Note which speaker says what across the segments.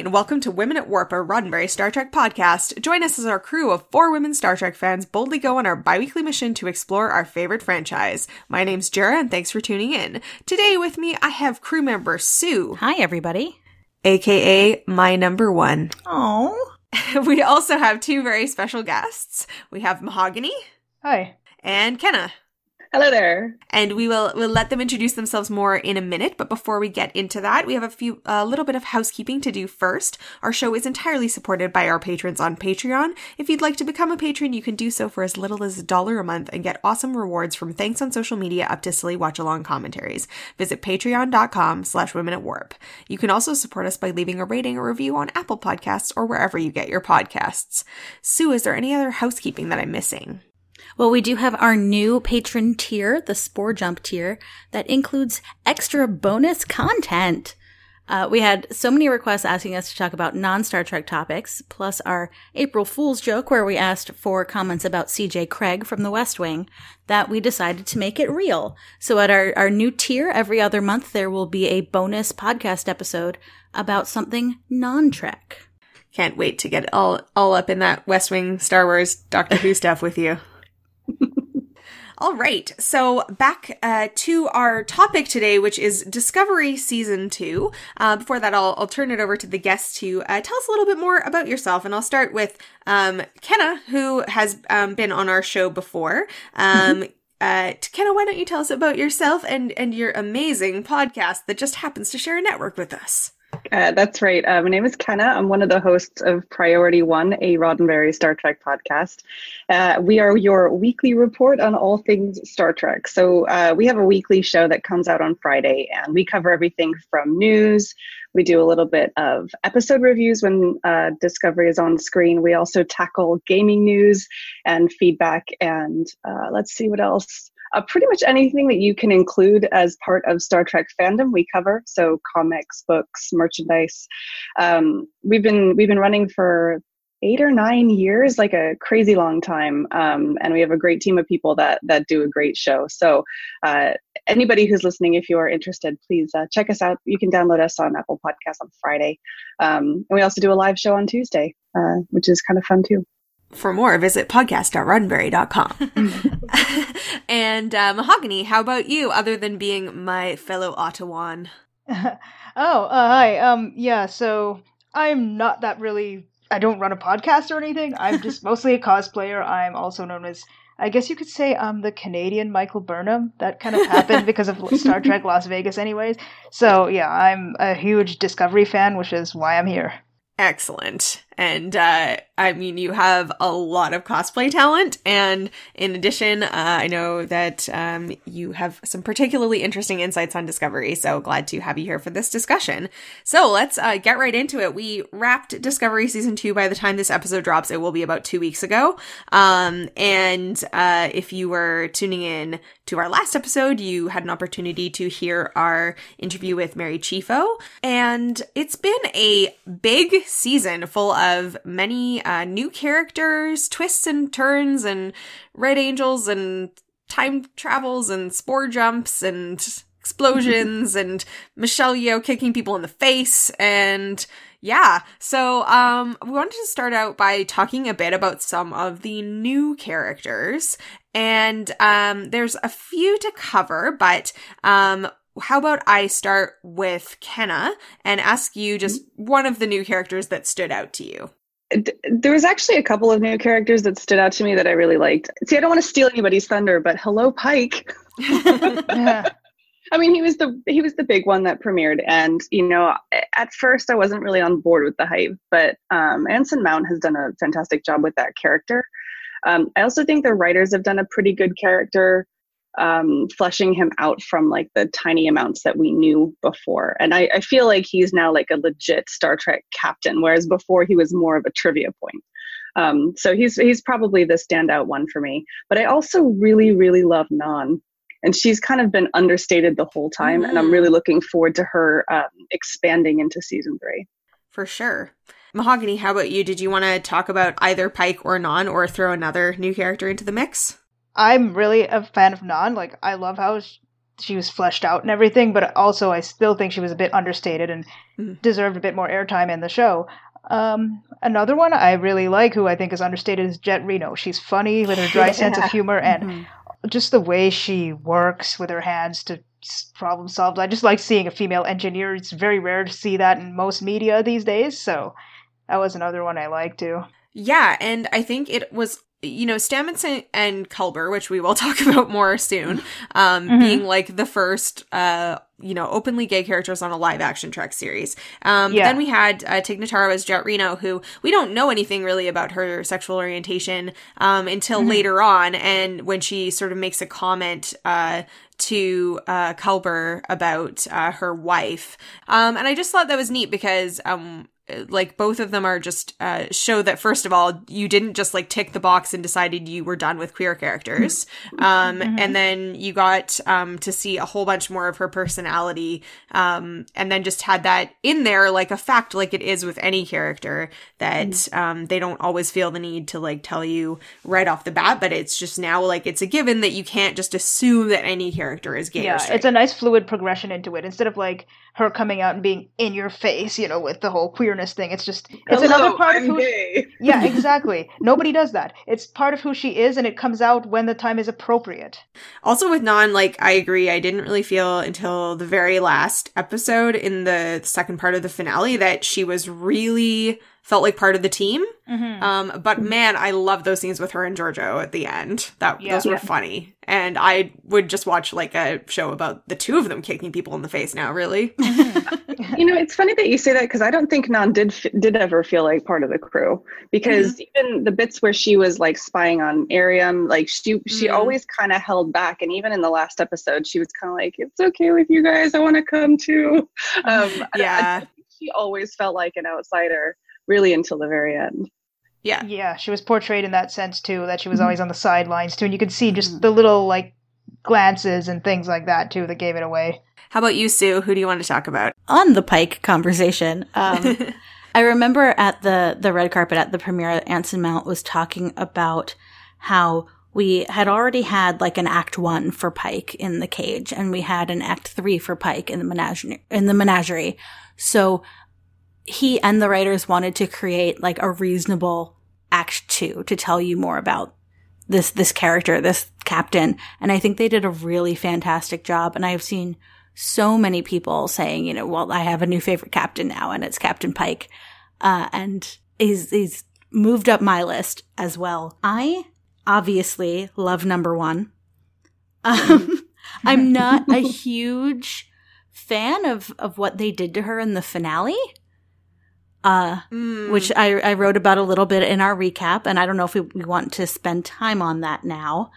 Speaker 1: and welcome to Women at Warp, a Roddenberry Star Trek podcast. Join us as our crew of four women Star Trek fans boldly go on our biweekly mission to explore our favorite franchise. My name's Jarrah, and thanks for tuning in. Today with me, I have crew member Sue,
Speaker 2: Hi, everybody.
Speaker 1: aka my number one.
Speaker 2: Oh.
Speaker 1: We also have two very special guests. We have Mahogany
Speaker 3: Hi.
Speaker 1: and Kenna.
Speaker 4: Hello there.
Speaker 1: and we will we'll let them introduce themselves more in a minute. But before we get into that, we have a few a little bit of housekeeping to do first. Our show is entirely supported by our patrons on Patreon. If you'd like to become a patron, you can do so for as little as a dollar a month and get awesome rewards from thanks on social media up to silly watch along commentaries. Visit patreon.com slash women at warp. You can also support us by leaving a rating or review on Apple Podcasts or wherever you get your podcasts. Sue, is there any other housekeeping that I'm missing?
Speaker 2: Well, we do have our new patron tier, the Spore Jump tier, that includes extra bonus content. Uh, we had so many requests asking us to talk about non Star Trek topics, plus our April Fool's joke where we asked for comments about CJ Craig from the West Wing, that we decided to make it real. So at our, our new tier, every other month, there will be a bonus podcast episode about something non Trek.
Speaker 1: Can't wait to get all all up in that West Wing, Star Wars, Doctor Who stuff with you. all right, so back uh, to our topic today, which is Discovery Season Two. Uh, before that, I'll, I'll turn it over to the guests to uh, tell us a little bit more about yourself, and I'll start with um, Kenna, who has um, been on our show before. Um, uh, Kenna, why don't you tell us about yourself and and your amazing podcast that just happens to share a network with us?
Speaker 4: Uh, that's right. Uh, my name is Kenna. I'm one of the hosts of Priority One, a Roddenberry Star Trek podcast. Uh, we are your weekly report on all things Star Trek. So uh, we have a weekly show that comes out on Friday, and we cover everything from news. We do a little bit of episode reviews when uh, Discovery is on screen. We also tackle gaming news and feedback, and uh, let's see what else uh, pretty much anything that you can include as part of Star Trek fandom we cover. So comics, books, merchandise. Um, we've been we've been running for eight or nine years, like a crazy long time, um, and we have a great team of people that that do a great show. So uh, anybody who's listening, if you are interested, please uh, check us out. You can download us on Apple Podcasts on Friday, um, and we also do a live show on Tuesday, uh, which is kind of fun too.
Speaker 1: For more, visit podcast.roddenberry.com. and uh, Mahogany, how about you, other than being my fellow Ottawan?
Speaker 3: oh, uh, hi. Um, yeah. So I'm not that really. I don't run a podcast or anything. I'm just mostly a cosplayer. I'm also known as. I guess you could say I'm the Canadian Michael Burnham. That kind of happened because of Star Trek Las Vegas, anyways. So yeah, I'm a huge Discovery fan, which is why I'm here.
Speaker 1: Excellent. And uh, I mean, you have a lot of cosplay talent. And in addition, uh, I know that um, you have some particularly interesting insights on Discovery. So glad to have you here for this discussion. So let's uh, get right into it. We wrapped Discovery season two by the time this episode drops. It will be about two weeks ago. Um, and uh, if you were tuning in to our last episode, you had an opportunity to hear our interview with Mary Chieffo. And it's been a big season full of of many uh, new characters, twists and turns, and red angels, and time travels, and spore jumps, and explosions, and Michelle Yeoh kicking people in the face, and yeah. So, um, we wanted to start out by talking a bit about some of the new characters. And, um, there's a few to cover, but, um, how about I start with Kenna and ask you just one of the new characters that stood out to you?
Speaker 4: There was actually a couple of new characters that stood out to me that I really liked. See, I don't want to steal anybody's thunder, but hello, Pike.
Speaker 3: Yeah.
Speaker 4: I mean, he was the he was the big one that premiered, and you know, at first I wasn't really on board with the hype, but um, Anson Mount has done a fantastic job with that character. Um, I also think the writers have done a pretty good character um, fleshing him out from like the tiny amounts that we knew before. And I, I, feel like he's now like a legit Star Trek captain, whereas before he was more of a trivia point. Um, so he's he's probably the standout one for me. But I also really really love Nhan, and she's kind of been understated the whole time, mm-hmm. and I'm really looking forward to her um, expanding into season three.
Speaker 1: For sure. Mahogany, how about you? Did you want to talk about either Pike or Nhan, or throw another new character into the mix?
Speaker 3: I'm really a fan of Nhan. Like, I love how sh- she was fleshed out and everything, but also I still think she was a bit understated and
Speaker 1: Mhm.
Speaker 3: deserved a bit more airtime in the show. Um, another one I really like, who I think is understated, is Jet Reno. She's funny with her dry sense of humor and
Speaker 2: Mhm.
Speaker 3: just the way she works with her hands to problem solve. I just like seeing a female engineer. It's very rare to see that in most media these days. So that was another one I liked too.
Speaker 1: Yeah, and I think it was you know Stamets and, and Culber, which we will talk about more soon, um,
Speaker 3: Mhm.
Speaker 1: being like the first uh you know openly gay characters on a live action Trek series. Um,
Speaker 3: Yeah.
Speaker 1: then we had uh, Tig Notaro as Jet Reno, who we don't know anything really about her sexual orientation um, until
Speaker 3: Mhm.
Speaker 1: later on, and when she sort of makes a comment uh, to uh, Culber about uh, her wife, um, and I just thought that was neat because um, like both of them are just uh, show that first of all you didn't just like tick the box and decided you were done with queer characters. Um,
Speaker 3: Mhm.
Speaker 1: and then you got um, to see a whole bunch more of her personality um, and then just had that in there like a fact like it is with any character that um, they don't always feel the need to like tell you right off the bat but it's just now like it's a given that you can't just assume that any character is gay
Speaker 3: yeah, it's a nice fluid progression into it. Instead of like her coming out and being in your face, you know, with the whole queerness thing. It's just it's another part of who.
Speaker 4: gay.
Speaker 3: Yeah, exactly. Nobody does that. It's part of who she is, and it comes out when the time is appropriate.
Speaker 1: Also with Nhan, like I agree, I didn't really feel until the very last episode in the second part of the finale that she was really felt like part of the team.
Speaker 3: Mm-hmm.
Speaker 1: Um, but man, I love those scenes with her and Giorgio at the end. That
Speaker 3: Yeah.
Speaker 1: those were
Speaker 4: Yeah.
Speaker 1: funny, and I would just watch like a show about the two of them kicking people in the face. Now, really,
Speaker 4: You know, it's funny that you say that because I don't think Nhan did did ever feel like part of the crew because even the bits where she was like spying on Airiam, like she she
Speaker 1: Mhm.
Speaker 4: always kind of held back, and even in the last episode, she was kind of like, "It's okay with you guys, I want to come too." Um, I- I
Speaker 1: yeah,
Speaker 4: she always felt like an outsider, really until the very end.
Speaker 1: yeah.
Speaker 3: Yeah, she was portrayed in that sense too. That she was
Speaker 2: Mhm.
Speaker 3: always on the sidelines too, and you could see just the little like glances and things like that too that gave it away.
Speaker 1: How about you, Sue? Who do you want to talk about?
Speaker 2: On the Pike conversation, um, I remember at the the red carpet at the premiere, Anson Mount was talking about how we had already had like an act one for Pike in the cage, and we had an act three for Pike in the menagerie. In the menagerie, so he and the writers wanted to create like a reasonable act two to tell you more about this this character, this captain, and I think they did a really fantastic job. And I've seen so many people saying, you know, well, I have a new favorite captain now, and it's Captain Pike, uh, and he's he's moved up my list as well. I obviously love number one. Um, I'm not a huge fan of of what they did to her in the finale. Uh,
Speaker 1: Mm.
Speaker 2: which I, I wrote about a little bit in our recap, and I don't know if we, we want to spend time on that now,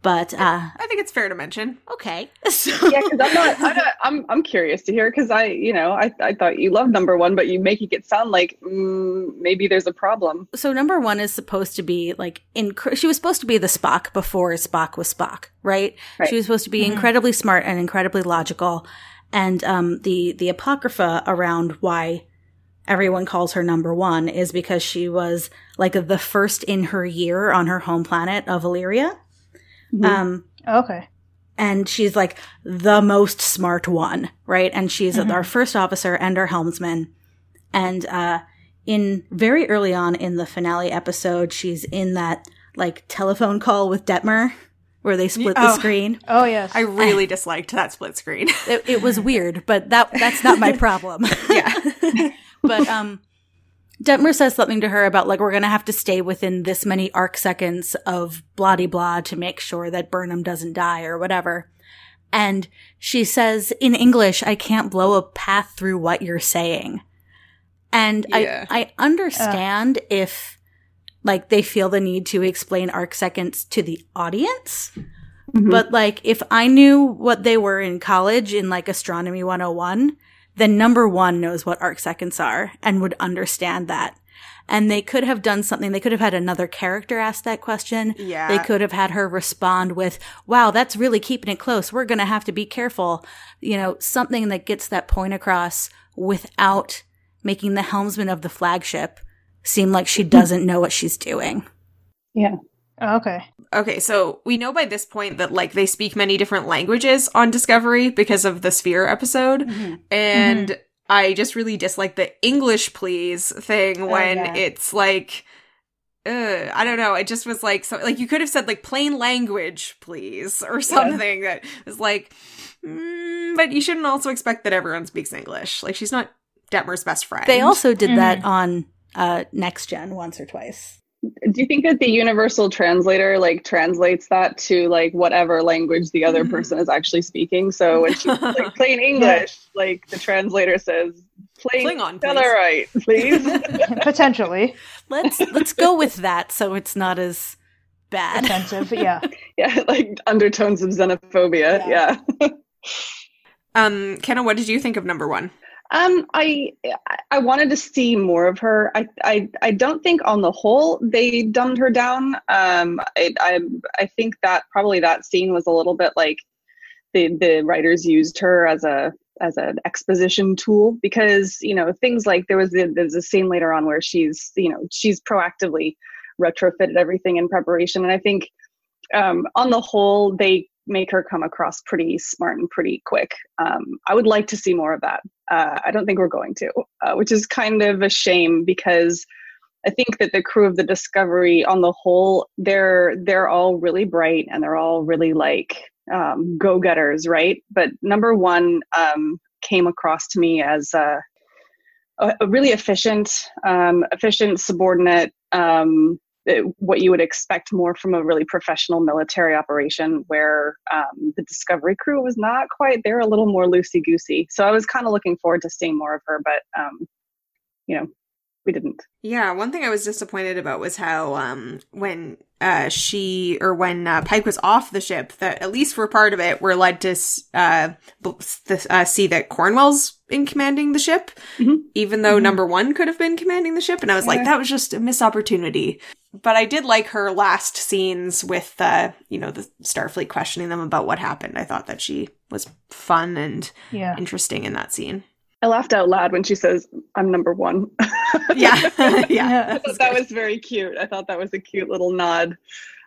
Speaker 2: but uh,
Speaker 1: I think it's fair to mention.
Speaker 2: okay. So,
Speaker 4: Yeah, because I'm not, I'm not. I'm I'm curious to hear because I, you know, I I thought you loved number one, but you making it sound like mm, maybe there's a problem.
Speaker 2: so number one is supposed to be like inc- she was supposed to be the Spock before Spock was Spock, right?
Speaker 4: Right.
Speaker 2: She was supposed to be
Speaker 3: Mhm.
Speaker 2: incredibly smart and incredibly logical, and um, the the apocrypha around why everyone calls her number one is because she was like the first in her year on her home planet of Illyria. Um,
Speaker 3: Okay.
Speaker 2: and she's like the most smart one, right? And she's
Speaker 3: Mhm.
Speaker 2: our first officer and our helmsman. And uh in very early on in the finale episode, she's in that like telephone call with Detmer where they split the
Speaker 1: Oh.
Speaker 2: screen.
Speaker 3: Oh yes.
Speaker 1: I really disliked that split screen.
Speaker 2: It, it was weird, but that that's not my problem.
Speaker 1: yeah.
Speaker 2: but um Detmer says something to her about like we're gonna have to stay within this many arc seconds of blah de blah to make sure that Burnham doesn't die or whatever. And she says in English, I can't blow a path through what you're saying. And
Speaker 1: Yeah.
Speaker 2: I I understand if like they feel the need to explain arc seconds to the audience. But like if I knew what they were in college in like astronomy 101, then number 1 knows what arc seconds are and would understand that. And they could have done something. They could have had another character ask that question.
Speaker 1: Yeah.
Speaker 2: They could have had her respond with, wow, that's really keeping it close. We're going to have to be careful. You know, something that gets that point across without making the helmsman of the flagship seem like she doesn't know what she's doing.
Speaker 4: Yeah.
Speaker 3: Oh, okay.
Speaker 1: Okay, so we know by this point that like they speak many different languages on Discovery because of the Sphere episode, and I just really dislike the English please thing when
Speaker 3: yeah.
Speaker 1: it's like. Uh, I don't know. It just was like so. Like you could have said like plain language, please, or something that was like. Mm, but you shouldn't also expect that everyone speaks English. Like she's not Detmer's best friend.
Speaker 2: They also did that on uh, Next Gen once or twice.
Speaker 4: Do you think that the universal translator like translates that to like whatever language the other
Speaker 1: Mhm.
Speaker 4: person is actually speaking? So when she's like plain English, like the translator says plain
Speaker 1: Klingon, please.
Speaker 4: Tellarite, please.
Speaker 3: Potentially
Speaker 2: Let's let's go with that, so it's not as bad.
Speaker 3: offensive. Yeah.
Speaker 4: yeah, like undertones of xenophobia.
Speaker 3: Yeah.
Speaker 4: Yeah.
Speaker 1: Um, Kenna, what did you think of number one?
Speaker 4: Um, I I wanted to see more of her. I I I don't think on the whole they dumbed her down. Um, I I I think that probably that scene was a little bit like the the writers used her as a as an exposition tool because you know things like there was a, there's a scene later on where she's you know she's proactively retrofitted everything in preparation and I think um, on the whole they make her come across pretty smart and pretty quick. Um, I would like to see more of that. Uh, I don't think we're going to, uh, which is kind of a shame because I think that the crew of the Discovery, on the whole, they're they're all really bright and they're all really like um, go getters, right? But number one um, came across to me as a, a, really efficient, um, efficient subordinate. Um, what you would expect more from a really professional military operation where um, the discovery crew was not quite they're a little more loosey goosey so i was kind of looking forward to seeing more of her but um, you know we didn't
Speaker 1: Yeah, one thing I was disappointed about was how um when uh she or when uh, Pike was off the ship that at least for part of it we're led to uh, uh see that Cornwell's in commanding the ship
Speaker 4: Mhm.
Speaker 1: even though
Speaker 3: Mhm.
Speaker 1: number 1 could have been commanding the ship and I was like that was just a missed opportunity. But I did like her last scenes with the, you know the Starfleet questioning them about what happened. I thought that she was fun and
Speaker 3: Yeah.
Speaker 1: interesting in that scene.
Speaker 4: i laughed out loud when she says i'm number one
Speaker 1: Yeah. yeah.
Speaker 4: thought
Speaker 1: was
Speaker 4: that
Speaker 1: good.
Speaker 4: was very cute i thought that was a cute little nod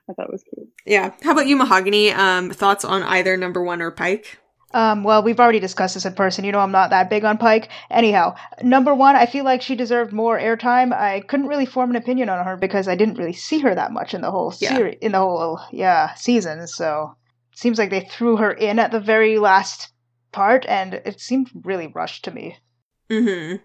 Speaker 4: i thought it was cute
Speaker 1: Yeah. How about you, Mahogany? Um, thoughts on either number one or Pike?
Speaker 3: Um, well, we've already discussed this in person. You know, I'm not that big on Pike. Anyhow, number one, I feel like she deserved more airtime. I couldn't really form an opinion on her because I didn't really see her that much in the whole
Speaker 1: Yeah.
Speaker 3: series, in the whole yeah season. So, seems like they threw her in at the very last part, and it seemed really rushed to me.
Speaker 1: Mm-hmm.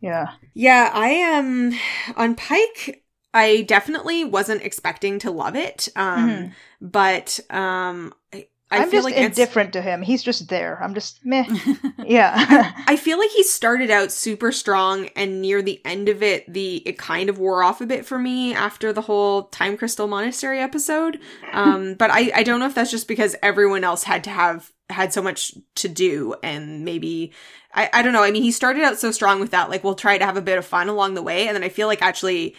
Speaker 3: Yeah.
Speaker 1: Yeah, I am on Pike. I definitely wasn't expecting to love it. Um,
Speaker 3: Mhm.
Speaker 1: but um, I, I
Speaker 3: I'm
Speaker 1: feel
Speaker 3: just
Speaker 1: like it's.
Speaker 3: indifferent to him. He's just there. I'm just meh. yeah.
Speaker 1: I feel like he started out super strong, and near the end of it, the it kind of wore off a bit for me after the whole Time Crystal Monastery episode. Um, but I I don't know if that's just because everyone else had to have had so much to do, and maybe I I don't know. I mean, he started out so strong with that, like we'll try to have a bit of fun along the way, and then I feel like actually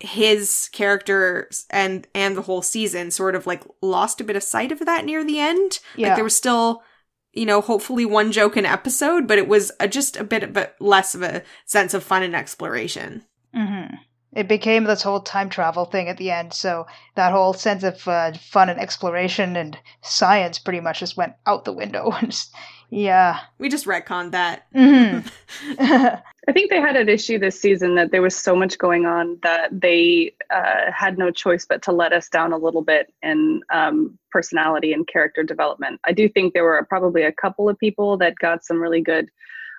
Speaker 1: his character and and the whole season sort of like lost a bit of sight of that near the end.
Speaker 3: Yeah.
Speaker 1: Like there was still, you know, hopefully one joke an episode, but it was a, just a bit of but less of a sense of fun and exploration.
Speaker 3: hmm It became this whole time travel thing at the end, so that whole sense of uh, fun and exploration and science pretty much just went out the window. And just- yeah.
Speaker 1: We just retconned that.
Speaker 3: hmm
Speaker 4: I think they had an issue this season that there was so much going on that they uh, had no choice but to let us down a little bit in um, personality and character development. I do think there were probably a couple of people that got some really good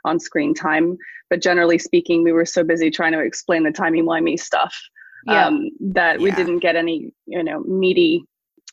Speaker 4: on screen time, but generally speaking, we were so busy trying to explain the timey wimey stuff
Speaker 3: yeah.
Speaker 4: um, that we
Speaker 1: Yeah.
Speaker 4: didn't get any, you know, meaty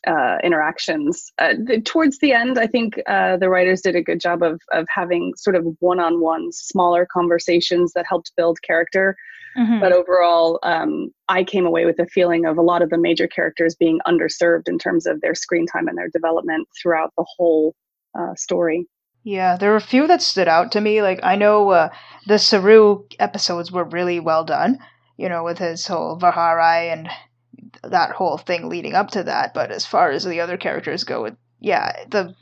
Speaker 4: uh, interactions. Uh, the, towards the end, I think uh, the writers did a good job of of having sort of one-on-one, smaller conversations that helped build character.
Speaker 3: Mhm.
Speaker 4: But overall, um, I came away with a feeling of a lot of the major characters being underserved in terms of their screen time and their development throughout the whole uh, story.
Speaker 3: Yeah, there were a few that stood out to me. Like I know uh, the Saru episodes were really well done. You know, with his whole vahar'ai and that whole thing leading up to that. But as far as the other characters go, it, yeah, the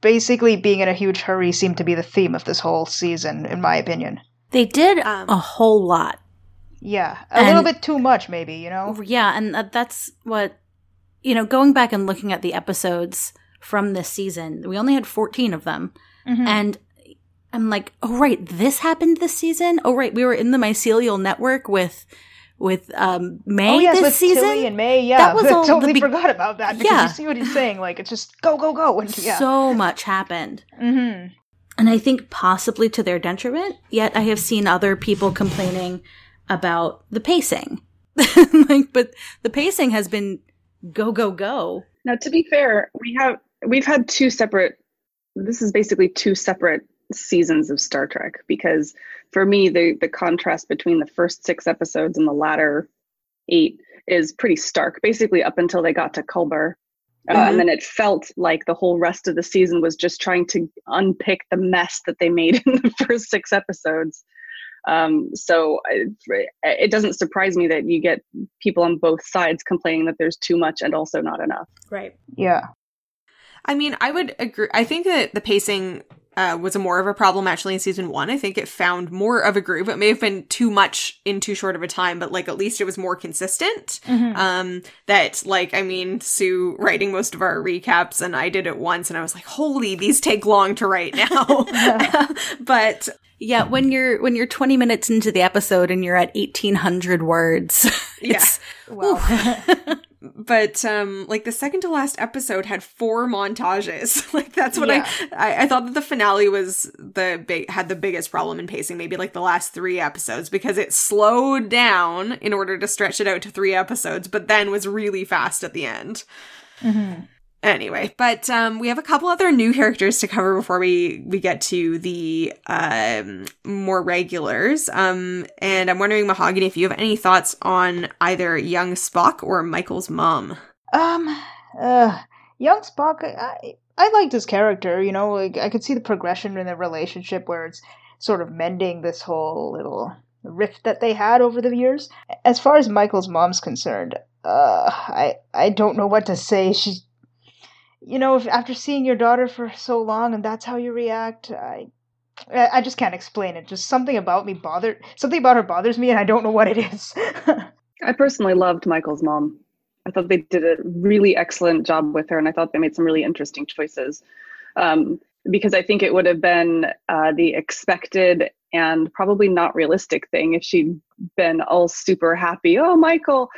Speaker 3: basically being in a huge hurry seemed to be the theme of this whole season, in my opinion.
Speaker 2: they did
Speaker 1: Um,
Speaker 2: a whole lot.
Speaker 3: Yeah, a little bit too much, maybe. You know.
Speaker 2: Yeah, and that's what you know, going back and looking at the episodes from this season, we only had 14 of them.
Speaker 3: Mhm.
Speaker 2: And I'm like, oh, right, this happened this season. Oh, right, we were in the mycelial network with with um, May
Speaker 3: oh yes,
Speaker 2: this
Speaker 3: with
Speaker 2: season.
Speaker 3: Tilly and May. Yeah,
Speaker 2: That was all
Speaker 3: I totally
Speaker 2: be-
Speaker 3: forgot about that because
Speaker 2: Yeah.
Speaker 3: you see what he's saying. Like it's just go go go and yeah.
Speaker 2: So much happened.
Speaker 3: hmm
Speaker 2: And I think possibly to their detriment, yet I have seen other people complaining about the pacing. like, but the pacing has been go, go, go.
Speaker 4: Now, to be fair, we have we've had two separate. This is basically two separate seasons of Star Trek because for me, the the contrast between the first six episodes and the latter eight is pretty stark. Basically, up until they got to Culber, uh,
Speaker 2: Mhm.
Speaker 4: and then it felt like the whole rest of the season was just trying to unpick the mess that they made in the first six episodes. Um, so I, it doesn't surprise me that you get people on both sides complaining that there's too much and also not enough.
Speaker 2: Right.
Speaker 3: Yeah.
Speaker 1: I mean, I would agree. I think that the pacing uh, was a more of a problem actually in season one. I think it found more of a groove. It may have been too much in too short of a time, but like at least it was more consistent.
Speaker 3: Mhm.
Speaker 1: Um, that like, I mean, Sue writing most of our recaps and I did it once and I was like, holy, these take long to write now. but
Speaker 2: Yeah, when you're when you're 20 minutes into the episode and you're at 1800 words.
Speaker 1: Yeah.
Speaker 3: Wow.
Speaker 1: But um like the second to last episode had four montages like that's what
Speaker 3: Yeah.
Speaker 1: I, I i thought that the finale was the big had the biggest problem in pacing maybe like the last three episodes because it slowed down in order to stretch it out to three episodes but then was really fast at the end
Speaker 3: Mhm.
Speaker 1: Anyway but um we have a couple other new characters to cover before we we get to the um more regulars um and i'm wondering mahogany if you have any thoughts on either young spock or michael's mom
Speaker 3: Um, uh, young Spock, I, I liked his character, you know, like, I could see the progression in the relationship where it's sort of mending this whole little rift that they had over the years. As far as Michael's mom's concerned, uh, I, I don't know what to say. She, you know, if, after seeing your daughter for so long and that's how you react, I, I just can't explain it. Just something about me bothered, something about her bothers me and I don't know what it is.
Speaker 4: I personally loved Michael's mom. I thought they did a really excellent job with her, and I thought they made some really interesting choices. Um, because I think it would have been uh, the expected and probably not realistic thing if she'd been all super happy. Oh, Michael,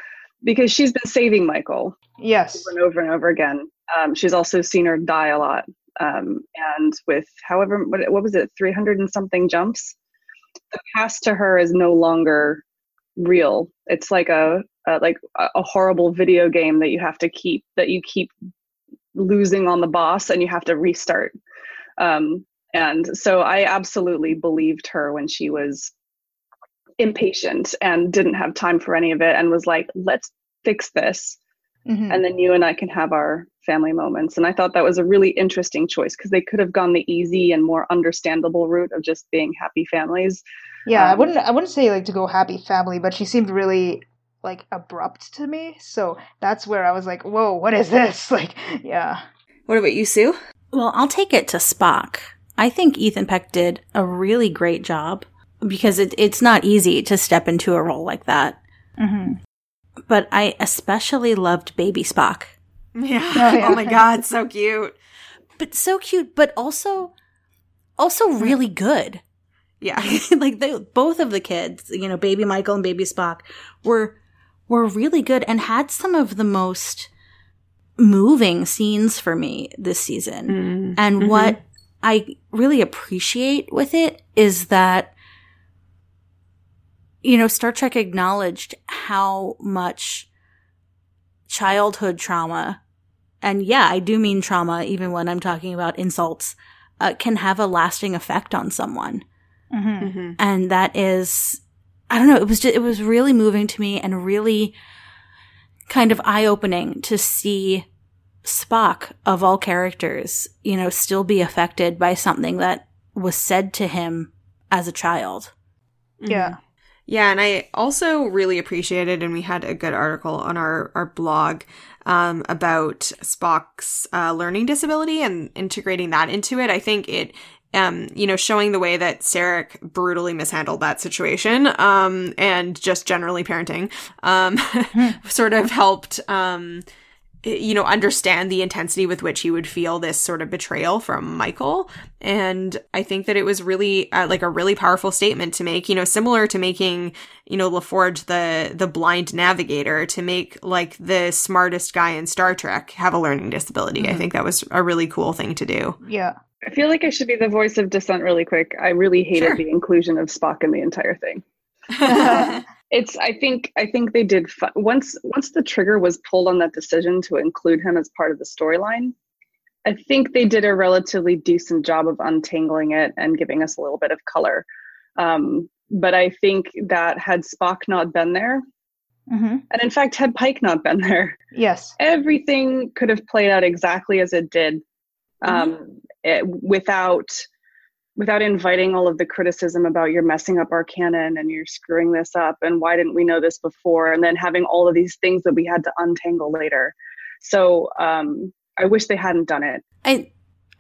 Speaker 4: because she's been saving Michael
Speaker 3: yes.
Speaker 4: over and over and over again. Um, she's also seen her die a lot. Um, and with however, what, what was it, 300 and something jumps? The past to her is no longer real. It's like a, a like a a horrible video game that you have to keep, that you keep losing on the boss and you have to restart. Um, and so I absolutely believed her when she was impatient and didn't have time for any of it and was like, let's fix this
Speaker 3: Mhm.
Speaker 4: and then you and I can have our family moments. And I thought that was a really interesting choice because they could have gone the easy and more understandable route of just being happy families.
Speaker 3: Yeah, I
Speaker 4: Um,
Speaker 3: wouldn't. I wouldn't say like to go happy family, but she seemed really like abrupt to me. So that's where I was like, "Whoa, what is this?" Like, yeah,
Speaker 1: what about you sue
Speaker 2: Well, I'll take it to Spock. I think Ethan Peck did a really great job because it, it's not easy to step into a role like that.
Speaker 3: mm-hmm.
Speaker 2: But I especially loved Baby Spock.
Speaker 1: yeah
Speaker 3: Oh, yeah.
Speaker 1: oh my god so cute
Speaker 2: But so cute, but also also really good.
Speaker 1: yeah
Speaker 2: like they, both of the kids, you know, baby Michael and baby Spock were were really good and had some of the most moving scenes for me this season.
Speaker 1: Mm.
Speaker 2: And
Speaker 1: Mhm.
Speaker 2: what I really appreciate with it is that, you know, Star Trek acknowledged how much childhood trauma, and yeah, I do mean trauma, even when I'm talking about insults, uh, can have a lasting effect on someone.
Speaker 3: Mm-hmm.
Speaker 1: Mhm.
Speaker 2: And that is, I don't know, it was just, it was really moving to me and really kind of eye opening to see Spock, of all characters, you know, still be affected by something that was said to him as a child.
Speaker 3: Yeah.
Speaker 1: Yeah, and I also really appreciated, and we had a good article on our, our blog um, about Spock's uh, learning disability and integrating that into it. I think it, um, you know, showing the way that Sarek brutally mishandled that situation um, and just generally parenting um, sort of helped um, you know, understand the intensity with which he would feel this sort of betrayal from Michael. And I think that it was really uh, like a really powerful statement to make, you know, similar to making, you know, LaForge the, the blind navigator to make like the smartest guy in Star Trek have a learning disability. Mm-hmm. I think that was a really cool thing to do.
Speaker 3: Yeah.
Speaker 4: I feel like I should be the voice of dissent really quick. I really hated sure. the inclusion of Spock in the entire thing. it's i think i think they did fu- once once the trigger was pulled on that decision to include him as part of the storyline i think they did a relatively decent job of untangling it and giving us a little bit of color um, but i think that had spock not been there mm-hmm. and in fact had pike not been there
Speaker 3: yes
Speaker 4: everything could have played out exactly as it did um, mm-hmm. it, without without inviting all of the criticism about you're messing up our canon and you're screwing this up and why didn't we know this before? And then having all of these things that we had to untangle later. So um, i wish they hadn't done it.
Speaker 2: I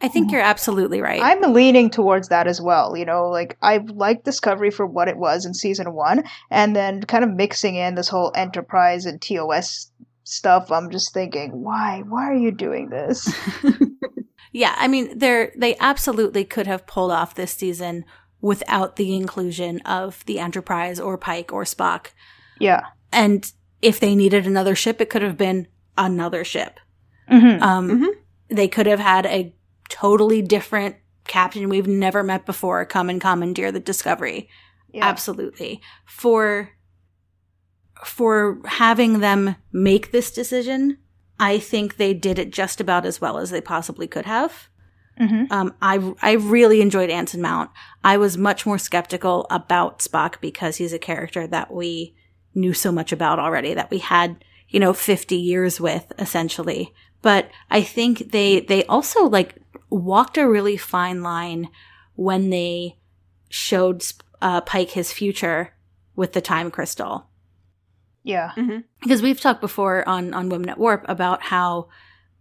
Speaker 2: i think you're absolutely right.
Speaker 3: I'm leaning towards that as well you know like i like discovery for what it was in season one and then kind of mixing in this whole enterprise and tos stuff. I'm just thinking why why are you doing this
Speaker 2: Yeah, I mean, they're they absolutely could have pulled off this season without the inclusion of the Enterprise or Pike or Spock.
Speaker 3: Yeah,
Speaker 2: and if they needed another ship, it could have been another ship. Mm-hmm. Um, mm-hmm. They could have had a totally different captain we've never met before come and commandeer the Discovery. Yeah. Absolutely. For for having them make this decision I think they did it just about as well as they possibly could have. Mm-hmm. Um, I I really enjoyed Anson Mount. I was much more skeptical about Spock because he's a character that we knew so much about already, that we had you know fifty years with essentially. But I think they they also like walked a really fine line when they showed uh, Pike his future with the time crystal.
Speaker 3: Yeah. Mm-hmm.
Speaker 2: Because we've talked before on, on Women at Warp about how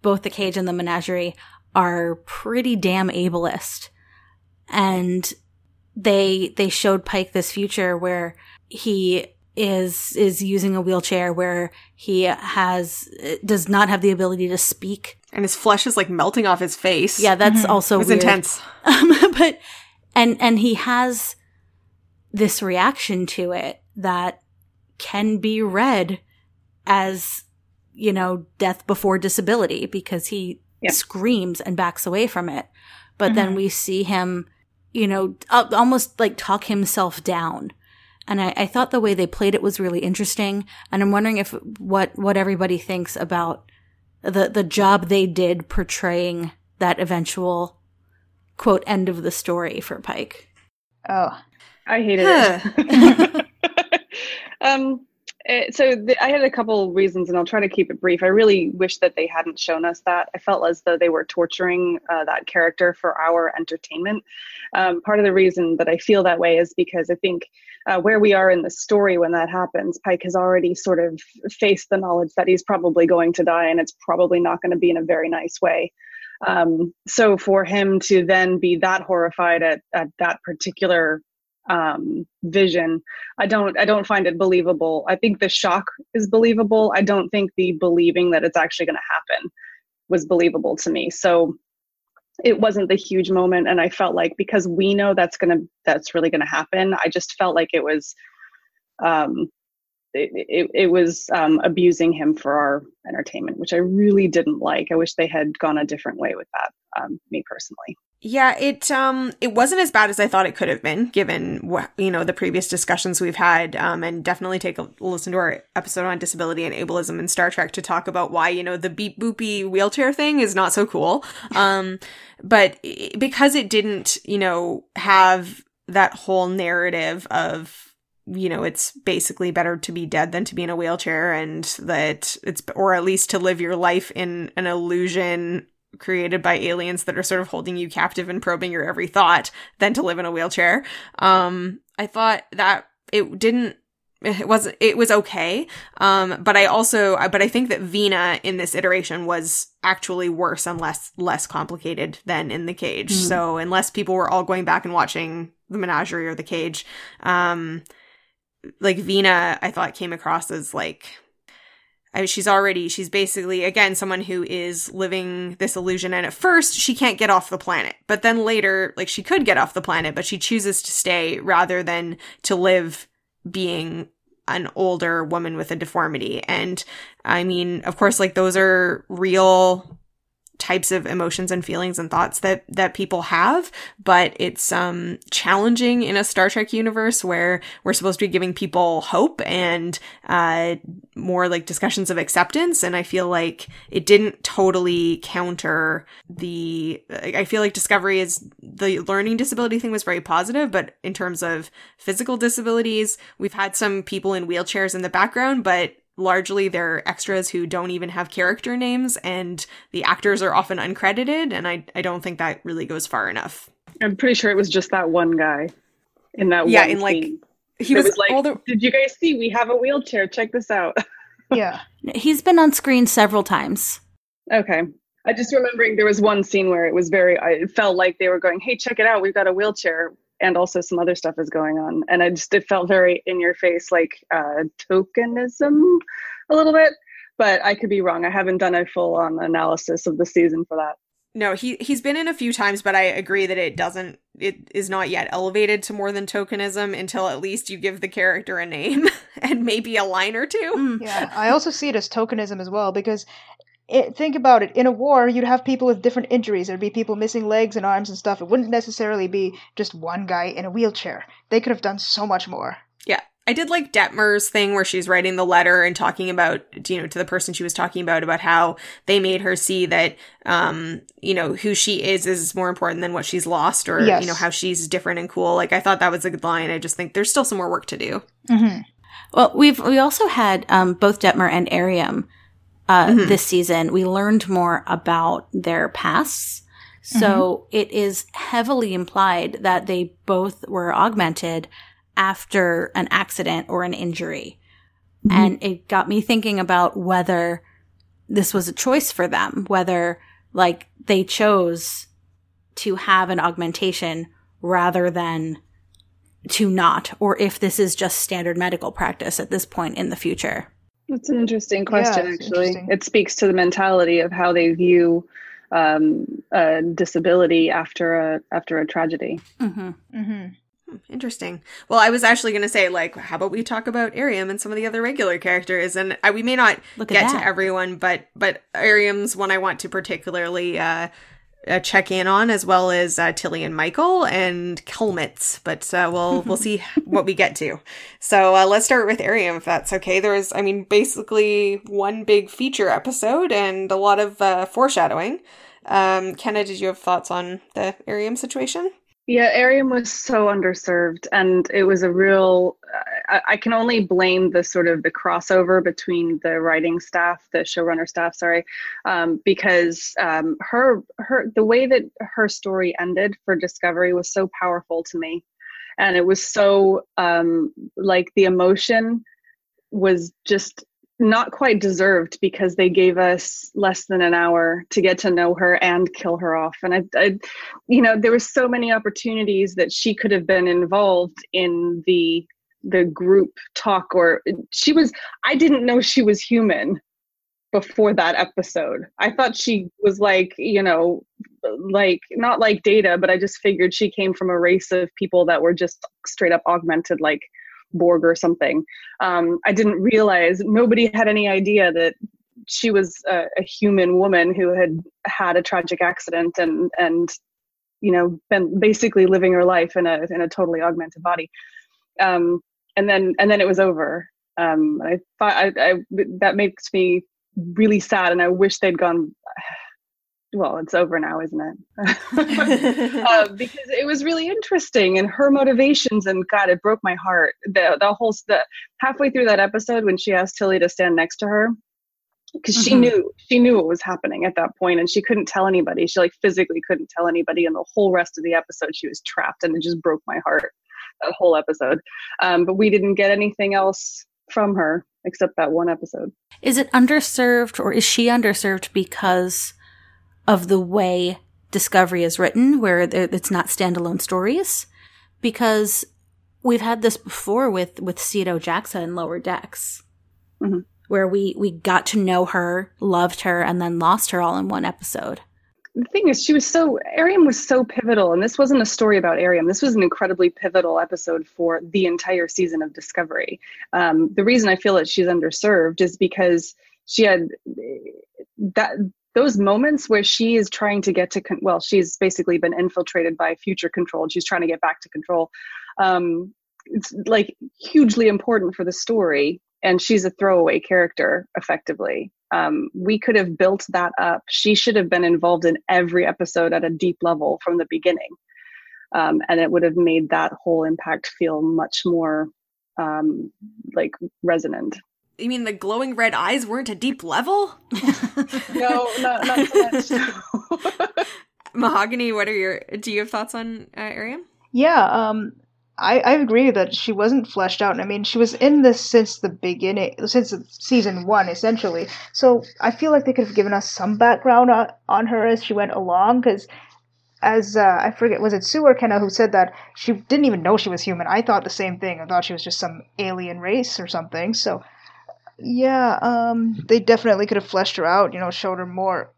Speaker 2: both the cage and the menagerie are pretty damn ableist. And they, they showed Pike this future where he is, is using a wheelchair where he has, does not have the ability to speak.
Speaker 1: And his flesh is like melting off his face.
Speaker 2: Yeah, that's mm-hmm. also
Speaker 1: it's intense.
Speaker 2: Um, but, and, and he has this reaction to it that can be read as, you know, death before disability because he yeah. screams and backs away from it. But mm-hmm. then we see him, you know, almost like talk himself down. And I, I thought the way they played it was really interesting. And I'm wondering if what, what everybody thinks about the, the job they did portraying that eventual quote end of the story for Pike.
Speaker 3: Oh,
Speaker 4: I hated it. Um, eh, so the, I had a couple reasons, and I'll try to keep it brief. I really wish that they hadn't shown us that. I felt as though they were torturing uh, that character for our entertainment. Um, part of the reason that I feel that way is because I think uh, where we are in the story when that happens, Pike has already sort of faced the knowledge that he's probably going to die, and it's probably not going to be in a very nice way. Um, so for him to then be that horrified at, at that particular um, vision. I don't i don't find it believable. I think the shock is believable. I don't think the believing that it's actually going to happen was believable to me. So it wasn't the huge moment and i felt like because we know that's going to that's really going to happen i just felt like it was um it, it, it was um, abusing him for our entertainment which i really didn't like. I wish they had gone a different way with that um, me personally
Speaker 1: yeah, it um it wasn't as bad as I thought it could have been, given what you know the previous discussions we've had. Um, and definitely take a listen to our episode on disability and ableism in Star Trek to talk about why you know the beep boopy wheelchair thing is not so cool. Um, but because it didn't, you know, have that whole narrative of you know it's basically better to be dead than to be in a wheelchair and that it's or at least to live your life in an illusion created by aliens that are sort of holding you captive and probing your every thought than to live in a wheelchair. Um, I thought that it didn't it was it was okay um but i also but i think that vina in this iteration was actually worse and less less complicated than in the cage mm. so unless people were all going back and watching the menagerie or the cage um like vina i thought came across as like I mean, she's already she's basically again someone who is living this illusion and at first she can't get off the planet. But then later like she could get off the planet but she chooses to stay rather than to live being an older woman with a deformity. And i mean of course like those are real types of emotions and feelings and thoughts that that people have but it's um challenging in a Star Trek universe where we're supposed to be giving people hope and uh more like discussions of acceptance. And I feel like it didn't totally counter the I feel like discovery is the learning disability thing was very positive but in terms of physical disabilities we've had some people in wheelchairs in the background but largely they're extras who don't even have character names and the actors are often uncredited and I, I don't think that really goes far enough.
Speaker 4: I'm pretty sure it was just that one guy in that
Speaker 1: yeah,
Speaker 4: one
Speaker 1: and like
Speaker 4: scene.
Speaker 1: he was,
Speaker 4: was like,
Speaker 1: all the
Speaker 4: Did you guys see? We have a wheelchair. Check this out.
Speaker 3: Yeah.
Speaker 2: He's been on screen several times.
Speaker 4: okay. I just remembering there was one scene where it was very. I it felt like they were going, "Hey, check it out. We've got a wheelchair." And also some other stuff is going on, and I just it felt very in your face, like uh, tokenism, a little bit. But I could be wrong. I haven't done a full on analysis of the season for that.
Speaker 1: No, he he's been in a few times, but I agree that it doesn't it is not yet elevated to more than tokenism until at least you give the character a name and maybe a line or two.
Speaker 2: Mm.
Speaker 3: Yeah, I also see it as tokenism as well because it, think about it. In a war, you'd have people with different injuries. There'd be people missing legs and arms and stuff. It wouldn't necessarily be just one guy in a wheelchair. They could have done so much more.
Speaker 1: Yeah. I did like Detmer's thing where she's writing the letter and talking about, you know, to the person she was talking about, about how they made her see that, um, you know, who she is is more important than what she's lost or,
Speaker 3: Yes.
Speaker 1: you know, how she's different and cool. Like, I thought that was a good line. I just think there's still some more work to do.
Speaker 3: Mm-hmm.
Speaker 2: Well, we've we also had um, both Detmer and Airiam uh,
Speaker 1: Mhm.
Speaker 2: this season. We learned more about their pasts, so it is heavily implied that they both were augmented after an accident or an injury, and it got me thinking about whether this was a choice for them, whether like they chose to have an augmentation rather than to not, or if this is just standard medical practice at this point in the future.
Speaker 4: That's an interesting question,
Speaker 3: it's
Speaker 4: actually.
Speaker 3: interesting.
Speaker 4: It speaks to the mentality of how they view um, a disability after a after a tragedy.
Speaker 2: Mm-hmm.
Speaker 3: Mm-hmm.
Speaker 1: Hmm, Interesting. Well, I was actually going to say, like, how about we talk about Airiam and some of the other regular characters? And uh, we may not
Speaker 2: Look at
Speaker 1: get
Speaker 2: that.
Speaker 1: to everyone, but but Airiam's one I want to particularly uh, uh, check in on, as well as uh, Tilly and Michael and Kelmitz. But uh, we'll we'll see what we get to. So uh, let's start with Airiam, if that's okay. There was, I mean, basically one big feature episode and a lot of uh, foreshadowing. Um, Kenna, did you have thoughts on the Airiam situation?
Speaker 4: Yeah, Airiam was so underserved, and it was a real. I, I can only blame the sort of the crossover between the writing staff, the showrunner staff, sorry, um, because um, her her the way that her story ended for Discovery was so powerful to me, and it was so um, like the emotion was just not quite deserved because they gave us less than an hour to get to know her and kill her off. And I, I you know there was so many opportunities that she could have been involved in the the group talk or she was i didn't know she was human before that episode. I thought she was like you know like not like data but i just figured she came from a race of people that were just straight up augmented like borg or something. Um, i didn't realize nobody had any idea that she was a, a human woman who had had a tragic accident and and you know been basically living her life in a in a totally augmented body. Um and then and then it was over. Um i I, I that makes me really sad and i wish they'd gone well it's over now isn't it? Uh, because it was really interesting and her motivations and god it broke my heart. The the whole the halfway through that episode when she asked tilly to stand next to her because she
Speaker 2: Mhm.
Speaker 4: knew she knew what was happening at that point and she couldn't tell anybody. She like physically couldn't tell anybody and the whole rest of the episode she was trapped and it just broke my heart that whole episode. Um, but we didn't get anything else from her except that one episode.
Speaker 2: Is it underserved or is she underserved because of the way Discovery is written, where it's not standalone stories? Because we've had this before with with Sito Jaxa in Lower Decks.
Speaker 4: Mhm.
Speaker 2: where we we got to know her, loved her, and then lost her all in one episode.
Speaker 4: The thing is, she was so Airiam was so pivotal, and this wasn't a story about Airiam. This was an incredibly pivotal episode for the entire season of Discovery. Um, the reason I feel that she's underserved is because she had that those moments where she is trying to get to con- well she's basically been infiltrated by future control and she's trying to get back to control um, it's like hugely important for the story and she's a throwaway character effectively. Um, we could have built that up. She should have been involved in every episode at a deep level from the beginning um, and it would have made that whole impact feel much more um, like resonant
Speaker 1: you mean the glowing red eyes weren't a deep level?
Speaker 4: no, not, not so much.
Speaker 1: Mahogany, what are your? Do you have thoughts on uh, Airiam?
Speaker 3: Yeah, um, I I agree that she wasn't fleshed out. I mean, she was in this since the beginning, since season one, essentially. So I feel like they could have given us some background on, on her as she went along, because as uh, I forget, was it Sue or Kenna who said that she didn't even know she was human? I thought the same thing. I thought she was just some alien race or something. So yeah, um, they definitely could have fleshed her out. You know, showed her more.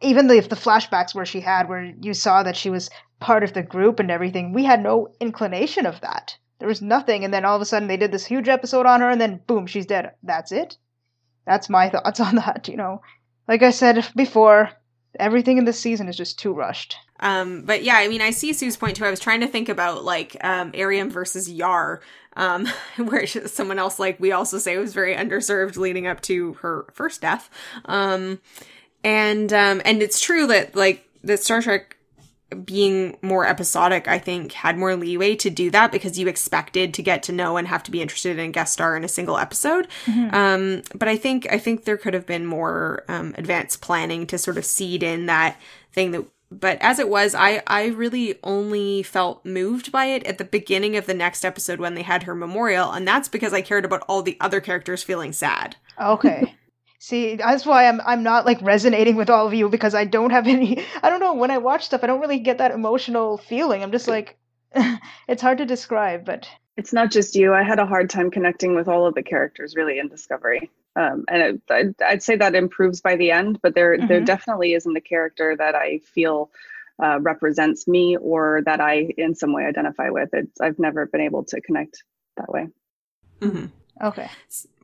Speaker 3: Even if the flashbacks where she had, where you saw that she was part of the group and everything, we had no inclination of that. There was nothing, and then all of a sudden they did this huge episode on her, and then boom, she's dead. That's it. That's my thoughts on that. You know, like I said before, everything in this season is just too rushed.
Speaker 1: Um, but yeah, I mean, I see Sue's point too. I was trying to think about like um, Airiam versus Yar, um, where someone else like we also say was very underserved leading up to her first death. Um, and um, and it's true that like the Star Trek being more episodic, I think, had more leeway to do that because you expected to get to know and have to be interested in a guest star in a single episode. Mm-hmm. Um, but I think I think there could have been more um, advanced planning to sort of seed in that thing that but as it was, I I really only felt moved by it at the beginning of the next episode when they had her memorial, and that's because I cared about all the other characters feeling sad.
Speaker 3: Okay. See, that's why I'm I'm not like resonating with all of you because I don't have any I don't know, when I watch stuff I don't really get that emotional feeling. I'm just like it's hard to describe, but
Speaker 4: it's not just you. I had a hard time connecting with all of the characters really in Discovery. Um, and it, I'd, I'd, say that improves by the end, but there mm-hmm. there definitely isn't a character that I feel uh, represents me or that I in some way identify with. It's I've never been able to connect that way.
Speaker 1: Mm-hmm.
Speaker 3: Okay.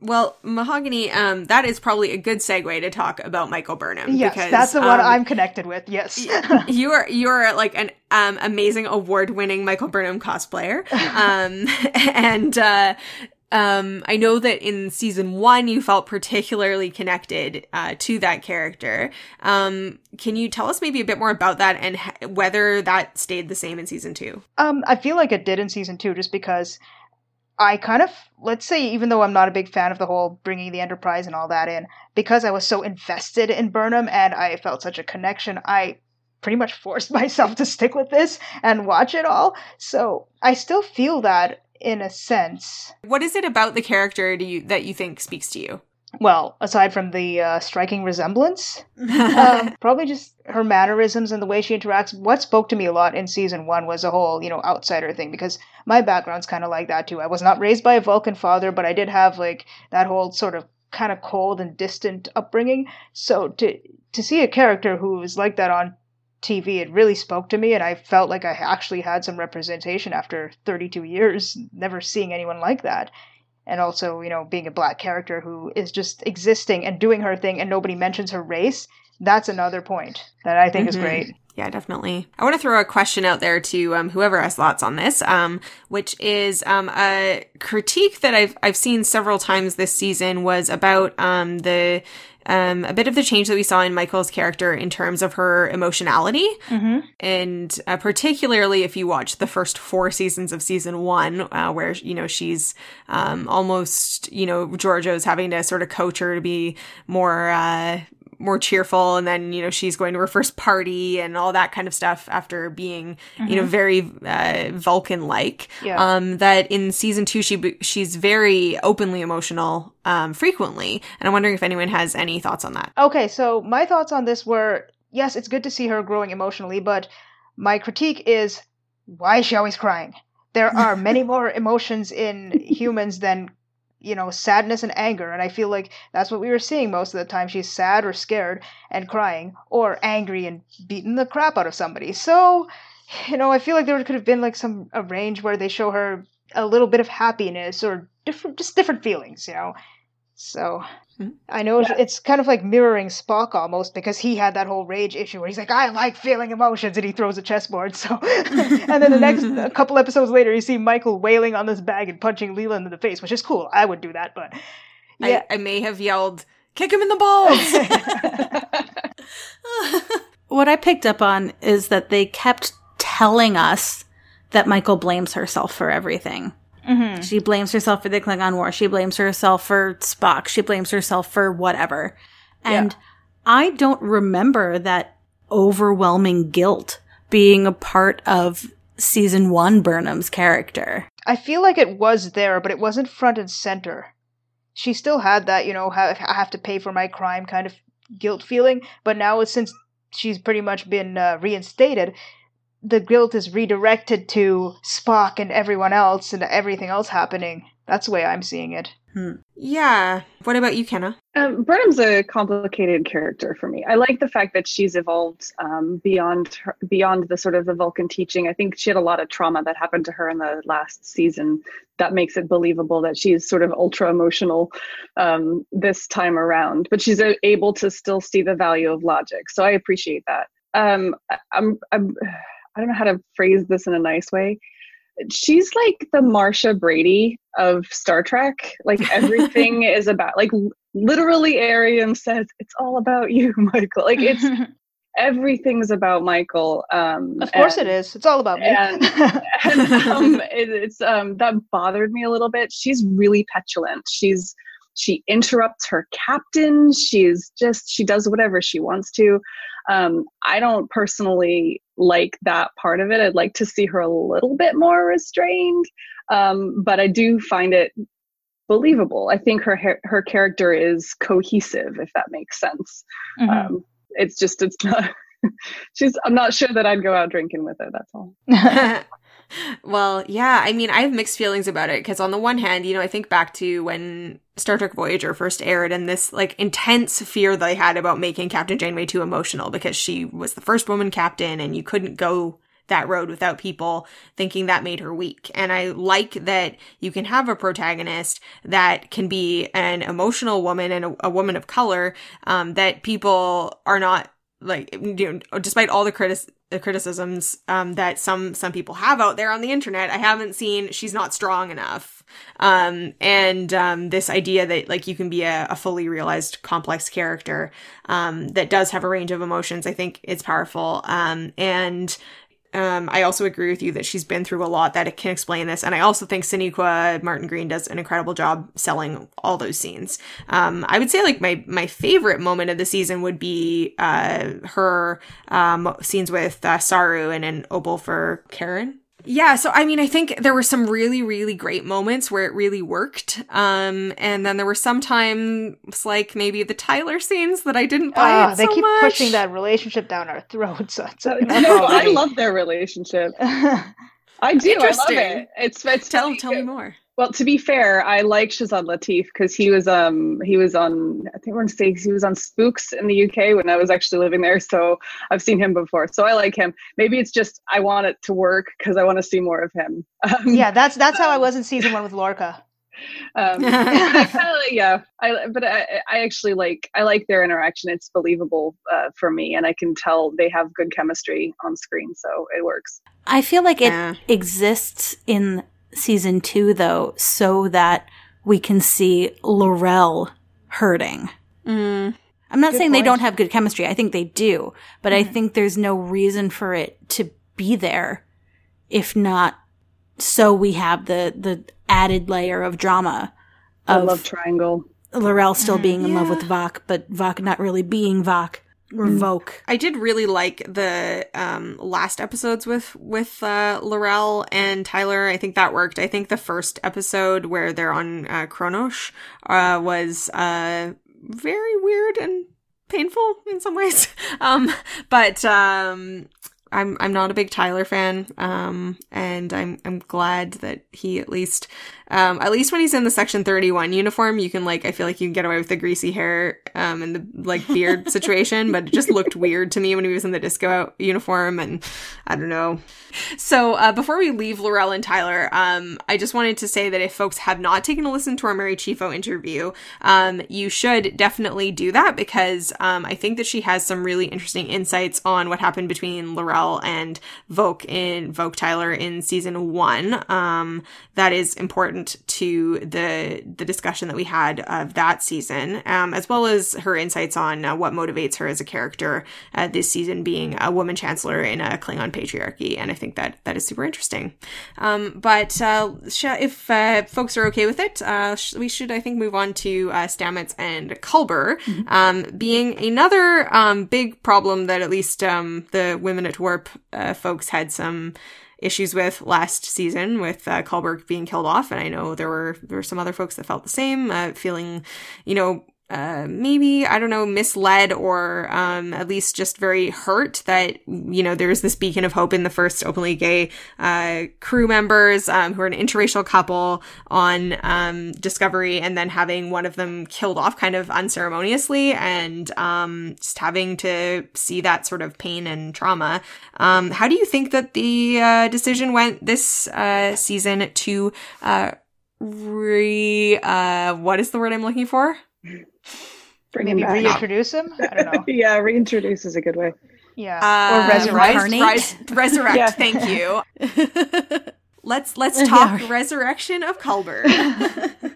Speaker 1: Well, Mahogany, um, that is probably a good segue to talk about Michael Burnham.
Speaker 3: Yes, because, that's the one um, I'm connected with. Yes,
Speaker 1: you are you are like an um, amazing award winning Michael Burnham cosplayer, um, and uh, um, I know that in season one you felt particularly connected uh, to that character. Um, can you tell us maybe a bit more about that and whether that stayed the same in season two?
Speaker 3: Um, I feel like it did in season two, just because I kind of let's say even though I'm not a big fan of the whole bringing the Enterprise and all that in, because I was so invested in Burnham and I felt such a connection, I pretty much forced myself to stick with this and watch it all. So I still feel that in a sense.
Speaker 1: What is it about the character do you that you think speaks to you?
Speaker 3: Well, aside from the uh, striking resemblance, um, probably just her mannerisms and the way she interacts. What spoke to me a lot in season one was a whole, you know, outsider thing because my background's kind of like that too. I was not raised by a Vulcan father, but I did have like that whole sort of kind of cold and distant upbringing. So to to see a character who is like that on TV, it really spoke to me, and I felt like I actually had some representation after 32 years, never seeing anyone like that. And also, you know, being a black character who is just existing and doing her thing, and nobody mentions her race. That's another point that I think mm-hmm. is great.
Speaker 1: Yeah, definitely. I want to throw a question out there to um, whoever has thoughts on this, um, which is um, a critique that I've I've seen several times this season was about um, the um, a bit of the change that we saw in Michael's character in terms of her emotionality.
Speaker 3: Mm-hmm.
Speaker 1: And uh, particularly if you watch the first four seasons of season one, uh, where, you know, she's um, almost, you know, Georgiou's having to sort of coach her to be more, uh, more cheerful and then you know she's going to her first party and all that kind of stuff after being mm-hmm. you know mm-hmm. very uh, vulcan like
Speaker 3: yeah.
Speaker 1: um that in season 2 she she's very openly emotional um frequently and i'm wondering if anyone has any thoughts on that
Speaker 3: okay so my thoughts on this were yes it's good to see her growing emotionally but my critique is why is she always crying there are many more emotions in humans than you know, sadness and anger. And I feel like that's what we were seeing most of the time. She's sad or scared and crying, or angry and beating the crap out of somebody. So, you know, I feel like there could have been like some a range where they show her a little bit of happiness or different, just different feelings, you know. So
Speaker 1: Hmm.
Speaker 3: I know it's- it's kind of like mirroring Spock almost because he had that whole rage issue where he's like, I like feeling emotions, and he throws a chessboard. So, and then the next a couple episodes later, you see Michael wailing on this bag and punching Leland in the face, which is cool. I would do that, but yeah,
Speaker 1: I, I may have yelled, kick him in the balls.
Speaker 2: What I picked up on is that they kept telling us that Michael blames herself for everything.
Speaker 3: Mhm.
Speaker 2: She blames herself for the Klingon War. She blames herself for Spock. She blames herself for whatever. And I don't remember that overwhelming guilt being a part of season one Burnham's character.
Speaker 3: I feel like it was there, but it wasn't front and center. She still had that, you know, I have to pay for my crime kind of guilt feeling, but now since she's pretty much been uh, reinstated, the guilt is redirected to Spock and everyone else and everything else happening. That's the way I'm seeing it.
Speaker 1: yeah. What about you, Kenna?
Speaker 4: Um, Burnham's a complicated character for me. I like the fact that she's evolved um, beyond her, beyond the sort of the Vulcan teaching. I think she had a lot of trauma that happened to her in the last season that makes it believable that she's sort of ultra emotional um, this time around. But she's uh, able to still see the value of logic, so I appreciate that. Um, I- I'm, I'm I don't know how to phrase this in a nice way she's like the Marcia Brady of Star Trek. Like everything is about like literally Airiam says it's all about you, Michael. Like it's everything's about Michael. Um
Speaker 3: of course
Speaker 4: and-
Speaker 3: it is. It's all about me.
Speaker 4: and- and um, it, it's um that bothered me a little bit. She's really petulant. She's she interrupts her captain. She's just she does whatever she wants to. Um, I don't personally like that part of it. I'd like to see her a little bit more restrained, um, but I do find it believable. I think her her her character is cohesive, if that makes sense.
Speaker 3: Mhm.
Speaker 4: Um, it's just it's not. she's. I'm not sure that I'd go out drinking with her. That's all.
Speaker 1: well, yeah, I mean, I have mixed feelings about it because on the one hand, you know, I think back to when Star Trek Voyager first aired and this like intense fear they had about making Captain Janeway too emotional because she was the first woman captain and you couldn't go that road without people thinking that made her weak. And I like that you can have a protagonist that can be an emotional woman and a, a woman of color, um, that people are not like, you know, despite all the critic- the criticisms, um, that some, some people have out there on the internet, I haven't seen she's not strong enough. Um, and, um, this idea that like you can be a, a fully realized complex character, um, that does have a range of emotions, I think it's powerful. Um, and, um, I also agree with you that she's been through a lot that it can explain this. And I also think Sonequa Martin Green does an incredible job selling all those scenes. Um, I would say like my, my favorite moment of the season would be, uh, her, um, scenes with, uh, Saru and an Obol for Charon. Yeah, so I mean, I think there were some really, really great moments where it really worked. Um, and then there were some times like maybe the Tyler scenes that I didn't buy.
Speaker 3: Ah,
Speaker 1: it
Speaker 3: they
Speaker 1: so
Speaker 3: keep
Speaker 1: much.
Speaker 3: pushing that relationship down our throats. So it's
Speaker 4: So,
Speaker 3: enough
Speaker 4: no, I love their relationship. I do. I love
Speaker 1: Interesting.
Speaker 4: it. It's, it's
Speaker 1: Tell,
Speaker 4: funny
Speaker 1: tell me more.
Speaker 4: Well, to be fair, I like Shazad Latif because he was um he was on I think we're gonna say he was on Spooks in the UK when I was actually living there. So I've seen him before. So I like him. Maybe it's just I want it to work because I want to see more of him. Um,
Speaker 3: yeah, that's that's how I was in season one with Lorca.
Speaker 4: Um, I kinda, yeah. I but I, I actually like I like their interaction. It's believable uh, for me, and I can tell they have good chemistry on screen, so it works.
Speaker 2: I feel like it
Speaker 1: Yeah.
Speaker 2: exists in season two, though, so that we can see L'Rell hurting.
Speaker 1: Mm.
Speaker 2: I'm not
Speaker 3: Good
Speaker 2: saying they don't have good chemistry. I think they do, but I think there's no reason for it to be there, if not so we have the the added layer of drama of
Speaker 4: love Triangle.
Speaker 2: L'Rell still being in love with
Speaker 1: Yeah.
Speaker 2: Voq, but Voq not really being Voq or Voke.
Speaker 1: I did really like the um last episodes with with uh L'Rell and Tyler. I think that worked. I think the first episode where they're on uh Kronos uh was uh very weird and painful in some ways. Um but um I'm I'm not a big Tyler fan, um, and I'm I'm glad that he at least, um, at least when he's in the Section Thirty One uniform, you can like I feel like you can get away with the greasy hair, um, and the like beard situation, but it just looked weird to me when he was in the disco uniform, and I don't know. So uh, before we leave L'Rell and Tyler, um, I just wanted to say that if folks have not taken a listen to our Mary Chieffo interview, um, you should definitely do that because um, I think that she has some really interesting insights on what happened between L'Rell and Voq in Voq Tyler in season one. Um, that is important to the the discussion that we had of that season, um, as well as her insights on uh, what motivates her as a character uh, this season, being a woman chancellor in a Klingon patriarchy, and I think that that is super interesting. Um, but uh, if uh, folks are okay with it, uh, sh- we should I think move on to uh, Stamets and Culber, um, being another um, big problem that at least um, the women at Uh, folks had some issues with last season with uh, being killed off, and I know there were there were some other folks that felt the same, uh, feeling you know uh, maybe I don't know, misled or um, at least just very hurt that you know there's this beacon of hope in the first openly gay uh, crew members um, who are an interracial couple on um, Discovery, and then having one of them killed off kind of unceremoniously, and um, just having to see that sort of pain and trauma. Um, how do you think that the uh, decision went this uh, season to uh, re uh, what is the word I'm looking for?
Speaker 4: Bring
Speaker 3: Maybe
Speaker 4: him back.
Speaker 3: reintroduce him? I don't know.
Speaker 4: yeah, reintroduce is a good way.
Speaker 3: Yeah.
Speaker 1: Uh,
Speaker 3: or resurrect.
Speaker 1: rise- rise- resurrect.
Speaker 4: Yeah.
Speaker 1: Thank you. Let's let's
Speaker 2: Yeah.
Speaker 1: talk resurrection of Culber.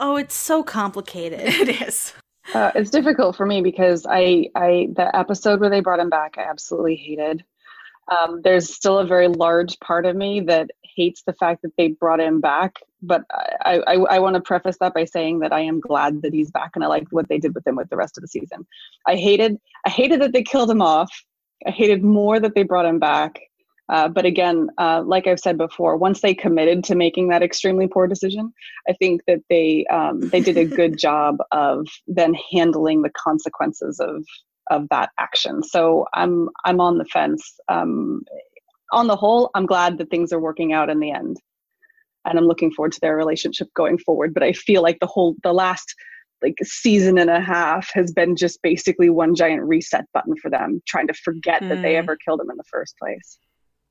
Speaker 2: oh, it's so complicated.
Speaker 1: it is.
Speaker 4: Uh, it's difficult for me because I, I, the episode where they brought him back, I absolutely hated. Um, there's still a very large part of me that hates the fact that they brought him back, but I, I, I want to preface that by saying that I am glad that he's back, and I liked what they did with him with the rest of the season. I hated, I hated that they killed him off. I hated more that they brought him back. Uh, but again, uh, like I've said before, once they committed to making that extremely poor decision, I think that they um, they did a good job of then handling the consequences of of that action. So I'm I'm on the fence. Um, on the whole, I'm glad that things are working out in the end, and I'm looking forward to their relationship going forward. But I feel like the whole the last like season and a half has been just basically one giant reset button for them, trying to forget that they
Speaker 1: Mm.
Speaker 4: ever killed him in the first place.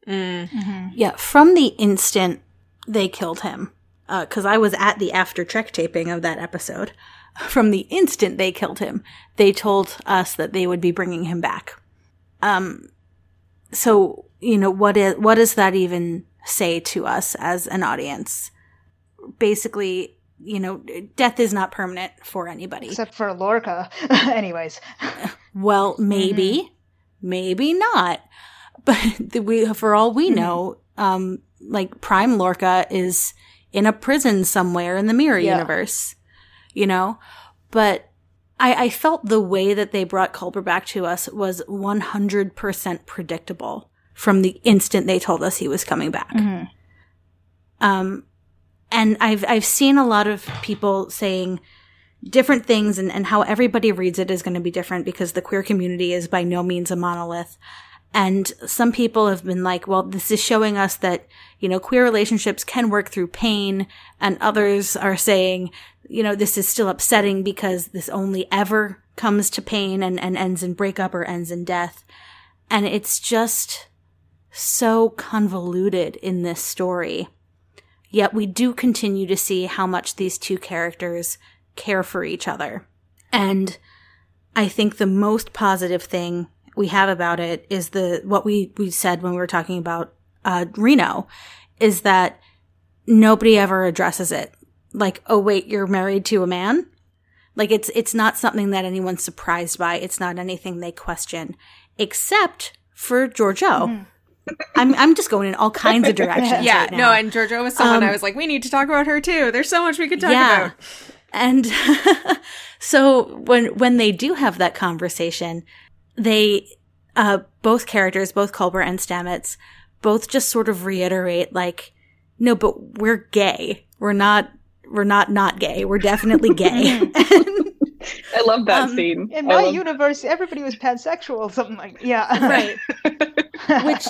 Speaker 1: Mm.
Speaker 3: Mhm.
Speaker 2: Yeah, from the instant they killed him, because I was at the after Trek taping of that episode. From the instant they killed him, they told us that they would be bringing him back. Um, so you know what is what does that even say to us as an audience? Basically, you know, death is not permanent for anybody.
Speaker 3: Except for Lorca. Anyways.
Speaker 2: Well, maybe, maybe not. But the, we, for all we
Speaker 3: Mhm.
Speaker 2: know, um, like Prime Lorca is in a prison somewhere in the Mirror
Speaker 3: Yeah.
Speaker 2: universe, you know. But I, I felt the way that they brought Culber back to us was one hundred percent predictable from the instant they told us he was coming back.
Speaker 3: Mhm.
Speaker 2: Um, and I've I've seen a lot of people saying different things, and, and how everybody reads it is going to be different because the queer community is by no means a monolith. And some people have been like, well, this is showing us that, you know, queer relationships can work through pain. And others are saying, you know, this is still upsetting because this only ever comes to pain and, and ends in breakup or ends in death. And it's just so convoluted in this story. Yet we do continue to see how much these two characters care for each other. And I think the most positive thing we have about it is the what we we said when we were talking about uh, Reno is that nobody ever addresses it. Like, oh wait, you're married to a man. Like it's it's not something that anyone's surprised by. It's not anything they question, except for Georgiou. I'm I'm just going in all kinds of directions.
Speaker 1: Yeah,
Speaker 2: right now.
Speaker 1: no, and Georgiou was someone
Speaker 2: Um,
Speaker 1: I was like, we need to talk about her too. There's so much we could talk
Speaker 2: yeah.
Speaker 1: about.
Speaker 2: And so when when they do have that conversation, they uh both characters, both Culber and Stamets, both just sort of reiterate like, no, but we're gay. We're not we're not not gay. We're definitely gay.
Speaker 4: I love that
Speaker 2: Um,
Speaker 4: scene.
Speaker 3: In my
Speaker 4: love-
Speaker 3: universe, everybody was pansexual, something like yeah.
Speaker 2: Right. Which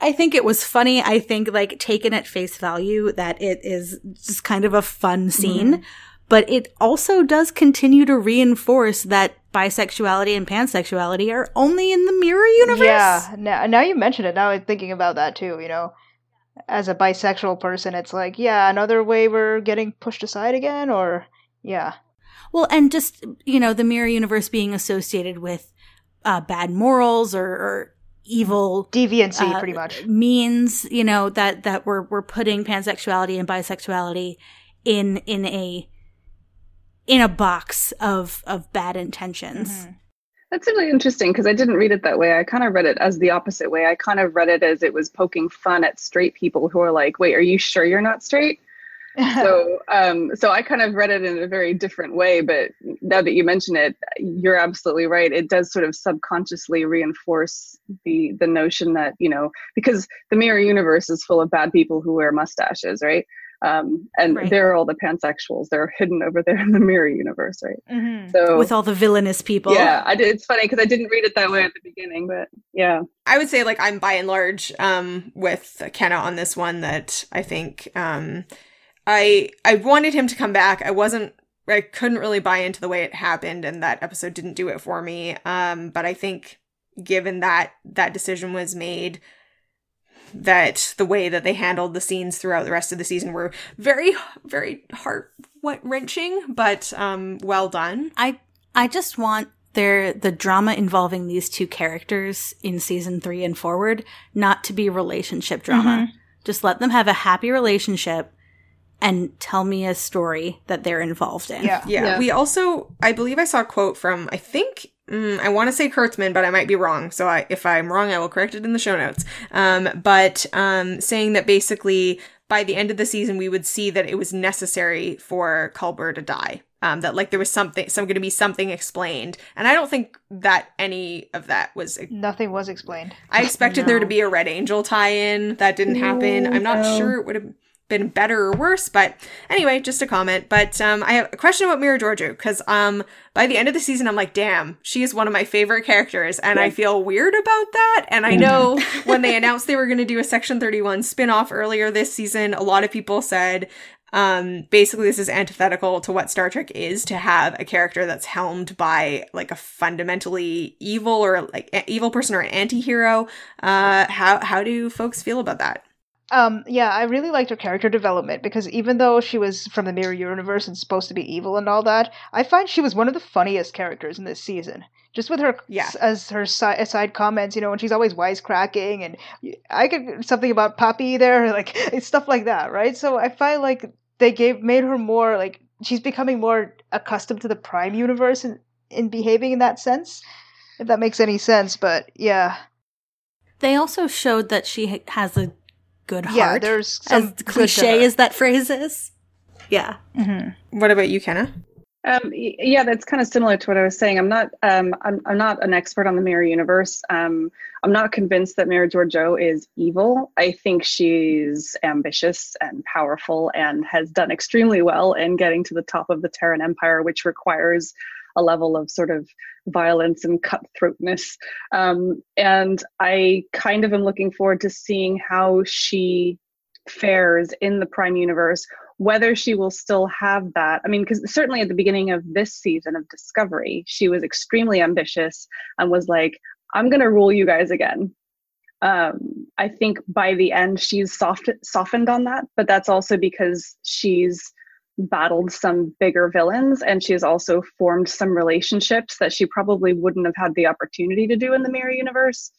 Speaker 2: I think it was funny. I think like taken at face value that it is just kind of a fun scene, but it also does continue to reinforce that bisexuality and pansexuality are only in the mirror universe.
Speaker 3: Yeah, now, now you mention it, now I'm thinking about that too, you know. As a bisexual person, it's like, yeah, another way we're getting pushed aside again, or, yeah.
Speaker 2: Well, and just, you know, the mirror universe being associated with uh, bad morals or, or evil
Speaker 3: Deviancy,
Speaker 2: uh,
Speaker 3: pretty much.
Speaker 2: means you know that that we're we're putting pansexuality and bisexuality in in a in a box of of bad intentions.
Speaker 3: Mhm.
Speaker 4: That's really interesting because I didn't read it that way. I kind of read it as the opposite way. I kind of read it as it was poking fun at straight people who are like, "Wait, are you sure you're not straight?" So, um, so I kind of read it in a very different way. But now that you mention it, you're absolutely right. It does sort of subconsciously reinforce the the notion that you know because the mirror universe is full of bad people who wear mustaches, right? Um, and
Speaker 2: Right.
Speaker 4: they're all the pansexuals. They're hidden over there in the mirror universe, right?
Speaker 3: Mhm.
Speaker 4: So
Speaker 2: With all the villainous people.
Speaker 4: yeah, I did. It's funny because I didn't read it that way at the beginning, but yeah.
Speaker 1: I would say like I'm by and large um with Kenna on this one that I think um I I wanted him to come back. I wasn't I couldn't really buy into the way it happened and that episode didn't do it for me. Um but I think given that that decision was made that the way that they handled the scenes throughout the rest of the season were very very heart wrenching but um well done.
Speaker 2: I I just want their the drama involving these two characters in season 3 and forward not to be relationship drama. Just let them have a happy relationship and tell me a story that they're involved in.
Speaker 3: Yeah.
Speaker 1: Yeah.
Speaker 4: Yeah.
Speaker 1: We also, I believe I saw a quote from, I think, mm, I want to say Kurtzman, but I might be wrong. So I, if I'm wrong, I will correct it in the show notes. Um, but, um, saying that basically by the end of the season, we would see that it was necessary for Culber to die. Um, that like there was something, some going to be something explained. And I don't think that any of that was,
Speaker 3: Nothing was explained.
Speaker 1: I expected there to be a Red Angel tie-in. That didn't happen. I'm not
Speaker 4: No.
Speaker 1: sure it would have been better or worse, but anyway, just a comment. But um, I have a question about Mirror Georgiou because um, by the end of the season, I'm like, damn, she is one of my favorite characters, and I feel weird about that. And I know when they announced they were going to do a Section 31 spin-off earlier this season, a lot of people said. Um, basically, this is antithetical to what Star Trek is to have a character that's helmed by like a fundamentally evil or like a- evil person or an anti-hero. Uh, how how do folks feel about that?
Speaker 3: Um, yeah, I really liked her character development because even though she was from the Mirror Universe and supposed to be evil and all that, I find she was one of the funniest characters in this season. Just with her,
Speaker 1: Yeah.
Speaker 3: as her si- aside comments, you know, and she's always wisecracking, and I could something about Poppy there, like it's stuff like that, right? So I find like they gave made her more like she's becoming more accustomed to the Prime Universe and in behaving in that sense, if that makes any sense. But yeah,
Speaker 2: They also showed that she has a good heart.
Speaker 3: yeah, there's some
Speaker 2: as cliche as that phrase is. Yeah.
Speaker 3: Mhm.
Speaker 1: What about you, Kenna?
Speaker 4: Um, yeah, that's kind of similar to what I was saying. I'm not, um, I'm, I'm not an expert on the mirror universe. Um, I'm not convinced that Mirror Georgiou is evil. I think she's ambitious and powerful and has done extremely well in getting to the top of the Terran Empire, which requires a level of sort of violence and cutthroatness. Um, and I kind of am looking forward to seeing how she fares in the Prime Universe whether she will still have that. I mean, because certainly at the beginning of this season of Discovery, she was extremely ambitious and was like, I'm going to rule you guys again. Um, I think by the end, she's soft, softened on that, but that's also because she's battled some bigger villains and she's also formed some relationships that she probably wouldn't have had the opportunity to do in the mirror universe.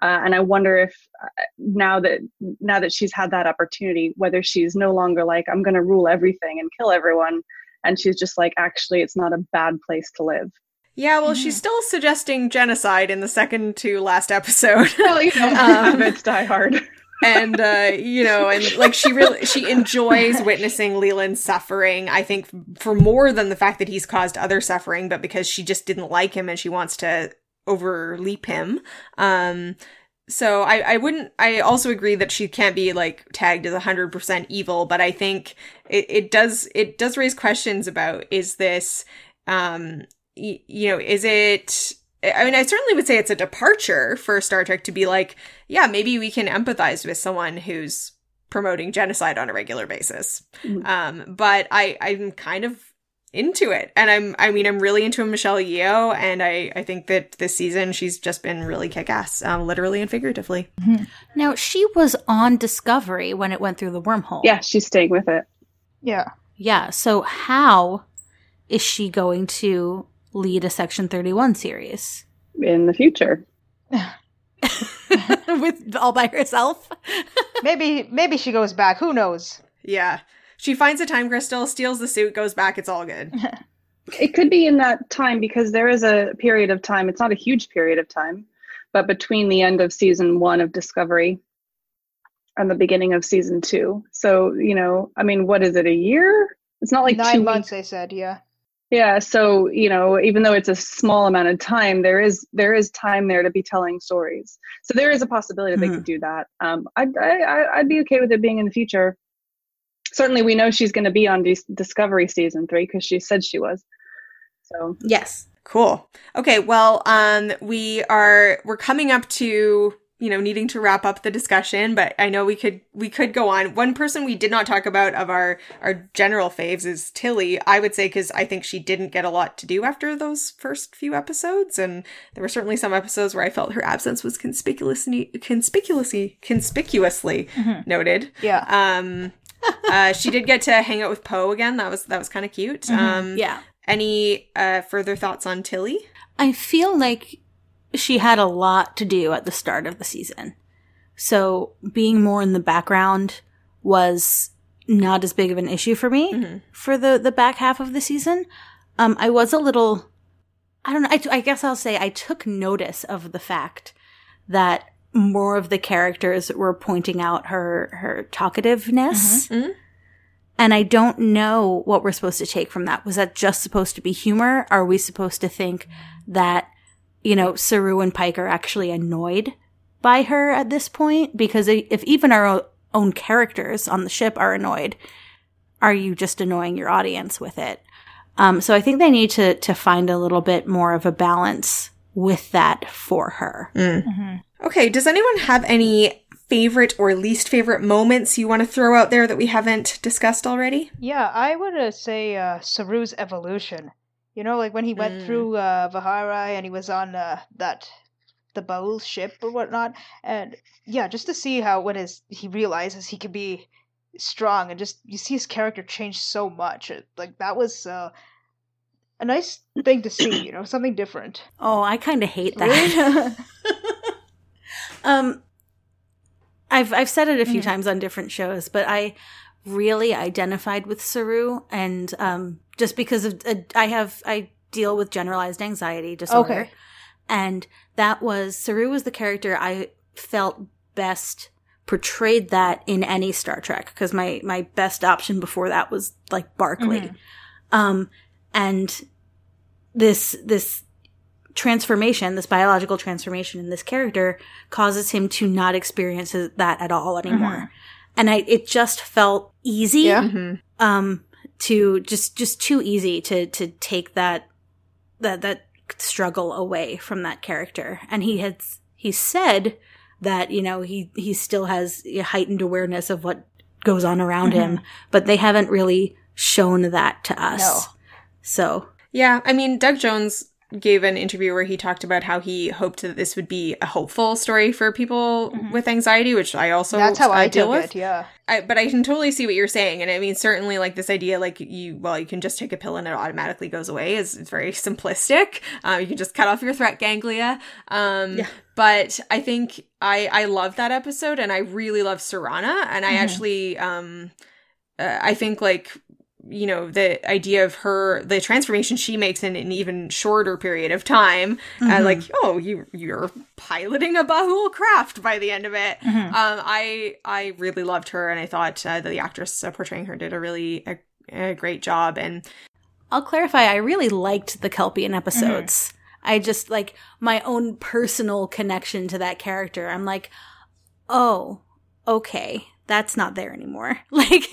Speaker 4: Uh, and I wonder if uh, now that now that she's had that opportunity, whether she's no longer like I'm going to rule everything and kill everyone, and she's just like actually it's not a bad place to live.
Speaker 1: Yeah, well, she's still suggesting genocide in the second to last episode.
Speaker 4: Well, you know,
Speaker 1: Um,
Speaker 4: it's Die Hard.
Speaker 1: And uh you know and like she really she enjoys witnessing leland's suffering i think for more than the fact that he's caused other suffering but because she just didn't like him and she wants to overleap him. Um so I, I wouldn't I also agree that she can't be like tagged as 100% evil but I think it, it does it does raise questions about is this um y- you know, is it I mean, I certainly would say it's a departure for Star Trek to be like, yeah, maybe we can empathize with someone who's promoting genocide on a regular basis.
Speaker 4: Mhm.
Speaker 1: Um, but I, I'm kind of into it. And I'm, I mean, I'm really into Michelle Yeoh. And I, I think that this season she's just been really kick ass, um, literally and figuratively.
Speaker 2: Now, she was on Discovery when it went through the wormhole.
Speaker 4: Yeah, she's staying with it.
Speaker 3: Yeah.
Speaker 2: Yeah. So, how is she going to lead a Section 31 series?
Speaker 4: in the future.
Speaker 2: With all by herself?
Speaker 3: Maybe maybe she goes back. Who knows?
Speaker 1: Yeah. She finds a time crystal, steals the suit, goes back. It's all good.
Speaker 4: It could be in that time because there is a period of time. It's not a huge period of time, but between the end of season one of Discovery and the beginning of season two. So, you know, I mean, what is it, a year? It's not like
Speaker 3: Nine
Speaker 4: two
Speaker 3: months,
Speaker 4: months.
Speaker 3: they said. Yeah.
Speaker 4: Yeah. So, you know, even though it's a small amount of time, there is there is time there to be telling stories. So there is a possibility that they could do that. Um, I'd, I, I- I'd be okay with it being in the future. Certainly, we know she's going to be on Dis- Discovery season three because she said she was. So
Speaker 2: Yes.
Speaker 1: Cool. Okay, well, um we are we're coming up to, you know, needing to wrap up the discussion, but I know we could we could go on. One person we did not talk about of our our general faves is Tilly. I would say cuz I think she didn't get a lot to do after those first few episodes and there were certainly some episodes where I felt her absence was conspicuously conspicuously conspicuously noted.
Speaker 3: Yeah.
Speaker 1: Um uh she did get to hang out with Po again. That was that was kind of cute. Um
Speaker 2: Yeah.
Speaker 1: any uh, further thoughts on Tilly?
Speaker 2: I feel like she had a lot to do at the start of the season. So being more in the background was not as big of an issue for me
Speaker 1: Mhm.
Speaker 2: for the, the back half of the season. Um, I was a little, I don't know, I, I guess I'll say I took notice of the fact that more of the characters were pointing out her, her talkativeness.
Speaker 1: Mhm.
Speaker 2: And I don't know what we're supposed to take from that. Was that just supposed to be humor? Are we supposed to think that, you know, Saru and Pike are actually annoyed by her at this point? Because if even our own characters on the ship are annoyed, are you just annoying your audience with it? Um, so I think they need to, to find a little bit more of a balance with that for her.
Speaker 1: Okay, does anyone have any favorite or least favorite moments you want to throw out there that we haven't discussed already?
Speaker 3: Yeah, I would uh, say uh, Saru's evolution. You know, like when he went
Speaker 1: Mm.
Speaker 3: through uh, vahar'ai and he was on uh, that the Ba'ul ship or whatnot, and yeah, just to see how when his he realizes he can be strong and just you see his character change so much. Like that was uh, a nice thing to see. You know, something different.
Speaker 2: Oh, I kind of hate that. Um, I've I've said it a few
Speaker 3: Mhm.
Speaker 2: times on different shows, but I really identified with Saru, and um, just because of uh, I have I deal with generalized anxiety disorder,
Speaker 3: Okay.
Speaker 2: and that was Saru was the character I felt best portrayed that in any Star Trek because my my best option before that was like Barclay,
Speaker 3: Mhm.
Speaker 2: um, and this this transformation, this biological transformation in this character causes him to not experience that at all anymore.
Speaker 3: Mhm.
Speaker 2: And I, it just felt easy,
Speaker 3: Yeah.
Speaker 1: Mm-hmm.
Speaker 2: um, to just, just too easy to, to take that, that, that struggle away from that character. And he had, he said that, you know, he, he still has a heightened awareness of what goes on around mm-hmm. him, but they haven't really shown that to us.
Speaker 3: No.
Speaker 2: So,
Speaker 1: Yeah, I mean, Doug Jones gave an interview where he talked about how he hoped that this would be a hopeful story for people with anxiety, which I also
Speaker 3: That's how I,
Speaker 1: deal with.
Speaker 3: it. Yeah.
Speaker 1: I, but I can totally see what you're saying, and I mean, certainly, like this idea, like you, well, you can just take a pill and it automatically goes away, is it's very simplistic. Um, you can just cut off your threat ganglia. Um,
Speaker 2: Yeah.
Speaker 1: but I think I I love that episode, and I really love Siranna, and I
Speaker 3: Mhm.
Speaker 1: actually um, uh, I think like you know the idea of her the transformation she makes in an even shorter period of time
Speaker 3: Mm-hmm.
Speaker 1: and like oh you you're piloting a Ba'ul craft by the end of it
Speaker 3: Mhm.
Speaker 1: um i i really loved her and i thought uh, that the actress uh, portraying her did a really a, a great job and
Speaker 2: I'll clarify, I really liked the Kelpian episodes. I just like my own personal connection to that character. I'm like, oh, okay, that's not there anymore. Like,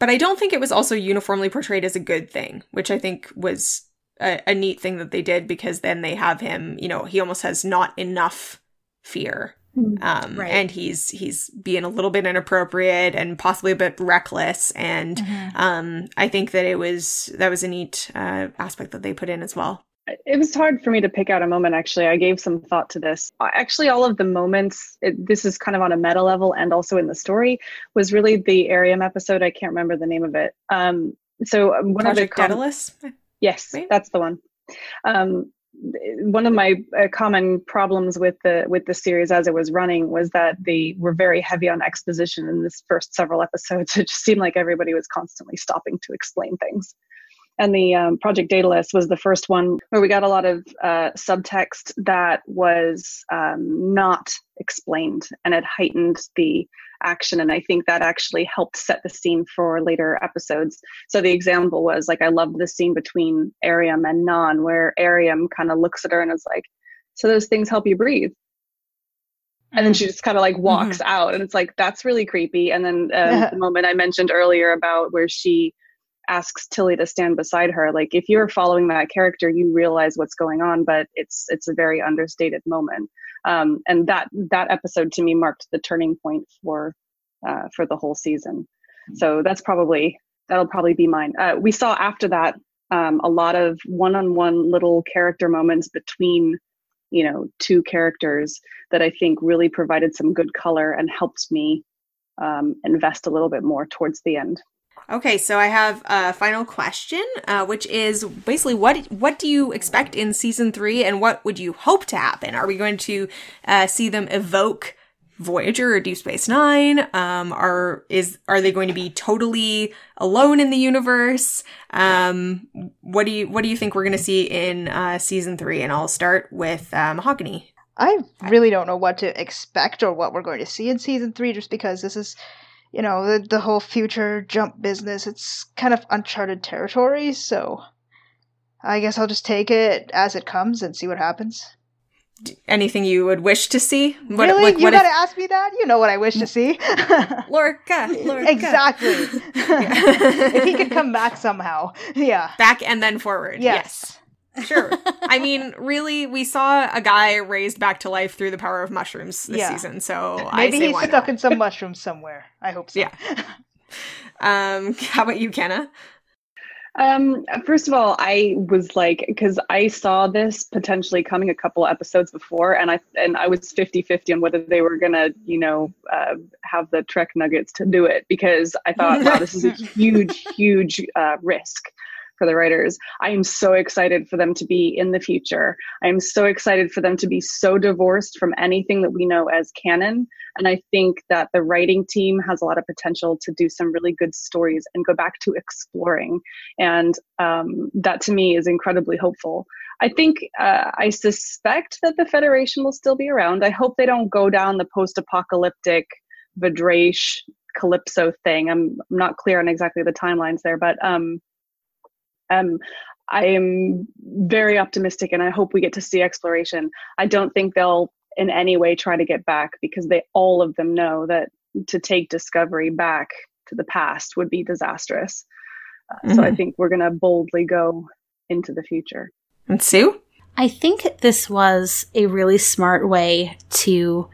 Speaker 1: but i don't think it was also uniformly portrayed as a good thing which i think was a, a neat thing that they did because then they have him, you know, he almost has not enough fear. Um,
Speaker 2: Right.
Speaker 1: and he's he's being a little bit inappropriate and possibly a bit reckless. And
Speaker 3: Mhm.
Speaker 1: um, I think that it was that was a neat uh, aspect that they put in as well.
Speaker 4: It was hard for me to pick out a moment actually. I gave some thought to this. Actually all of the moments it, this is kind of on a meta level and also in the story was really the Airiam episode. I can't remember the name of it. Um so um, one
Speaker 1: Project
Speaker 4: of the com-
Speaker 1: Daedalus.
Speaker 4: yes
Speaker 1: right?
Speaker 4: that's the one. Um one of my uh, common problems with the with the series as it was running was that they were very heavy on exposition in this first several episodes it just seemed like everybody was constantly stopping to explain things and the um, project daedalus was the first one where we got a lot of uh, subtext that was um, not explained and it heightened the action. And i think that actually helped set the scene for later episodes. So the example was like i loved the scene between Airiam and Nhan where Airiam kind of looks at her and is like so those things help you breathe. And then she just kind of like walks out and it's like that's really creepy. And then um, the moment i mentioned earlier about where she asks tilly to stand beside her like if you're following that character you realize what's going on but it's it's a very understated moment. Um, and that that episode to me marked the turning point for uh, for the whole season. So that's probably that'll probably be mine. Uh, we saw after that um, a lot of one-on-one little character moments between you know two characters that i think really provided some good color and helped me um, invest a little bit more towards the end
Speaker 1: Okay, so I have a final question, uh, which is basically what what do you expect in season three, and what would you hope to happen? Are we going to uh, see them evoke Voyager or Deep Space Nine? Um, are is are they going to be totally alone in the universe? Um, what do you what do you think we're going to see in uh, season three? And I'll start with uh, Mahogany.
Speaker 3: I really don't know what to expect or what we're going to see in season three, just because this is, you know, the the whole future jump business. It's kind of uncharted territory, so I guess I'll just take it as it comes and see what happens.
Speaker 1: Anything you would wish to see? What,
Speaker 3: really,
Speaker 1: like,
Speaker 3: you
Speaker 1: what
Speaker 3: gotta ask me that. You know what I wish to see.
Speaker 1: if, Lorca, Lorca.
Speaker 3: exactly. if he could come back somehow, yeah.
Speaker 1: back and then forward.
Speaker 3: Yes.
Speaker 1: Sure. I mean, really, we saw a guy raised back to life through the power of mushrooms this
Speaker 3: Yeah.
Speaker 1: season, so I
Speaker 3: Maybe
Speaker 1: say
Speaker 3: he's
Speaker 1: why
Speaker 3: stuck
Speaker 1: not.
Speaker 3: in some mushrooms somewhere. I hope so.
Speaker 1: Yeah. Um, how about you, Kenna?
Speaker 4: Um, first of all, I was like, because I saw this potentially coming a couple episodes before, and I and I was 50-50 on whether they were gonna, you know, uh, have the Trek nuggets to do it because I thought, wow, this is a huge, huge uh, risk for the writers. I am so excited for them to be in the future. I am so excited for them to be so divorced from anything that we know as canon. And I think that the writing team has a lot of potential to do some really good stories and go back to exploring and um, that to me is incredibly hopeful. I think uh, I suspect that the Federation will still be around. I hope they don't go down the post-apocalyptic V'Draysh Calypso thing. I'm, I'm not clear on exactly the timelines there, but um, um, I am very optimistic, and I hope we get to see exploration. I don't think they'll in any way try to get back because they all of them know that to take Discovery back to the past would be disastrous. Uh, So I
Speaker 1: Mhm.
Speaker 4: think we're going to boldly go into the future.
Speaker 1: And Sue?
Speaker 2: I think this was a really smart way to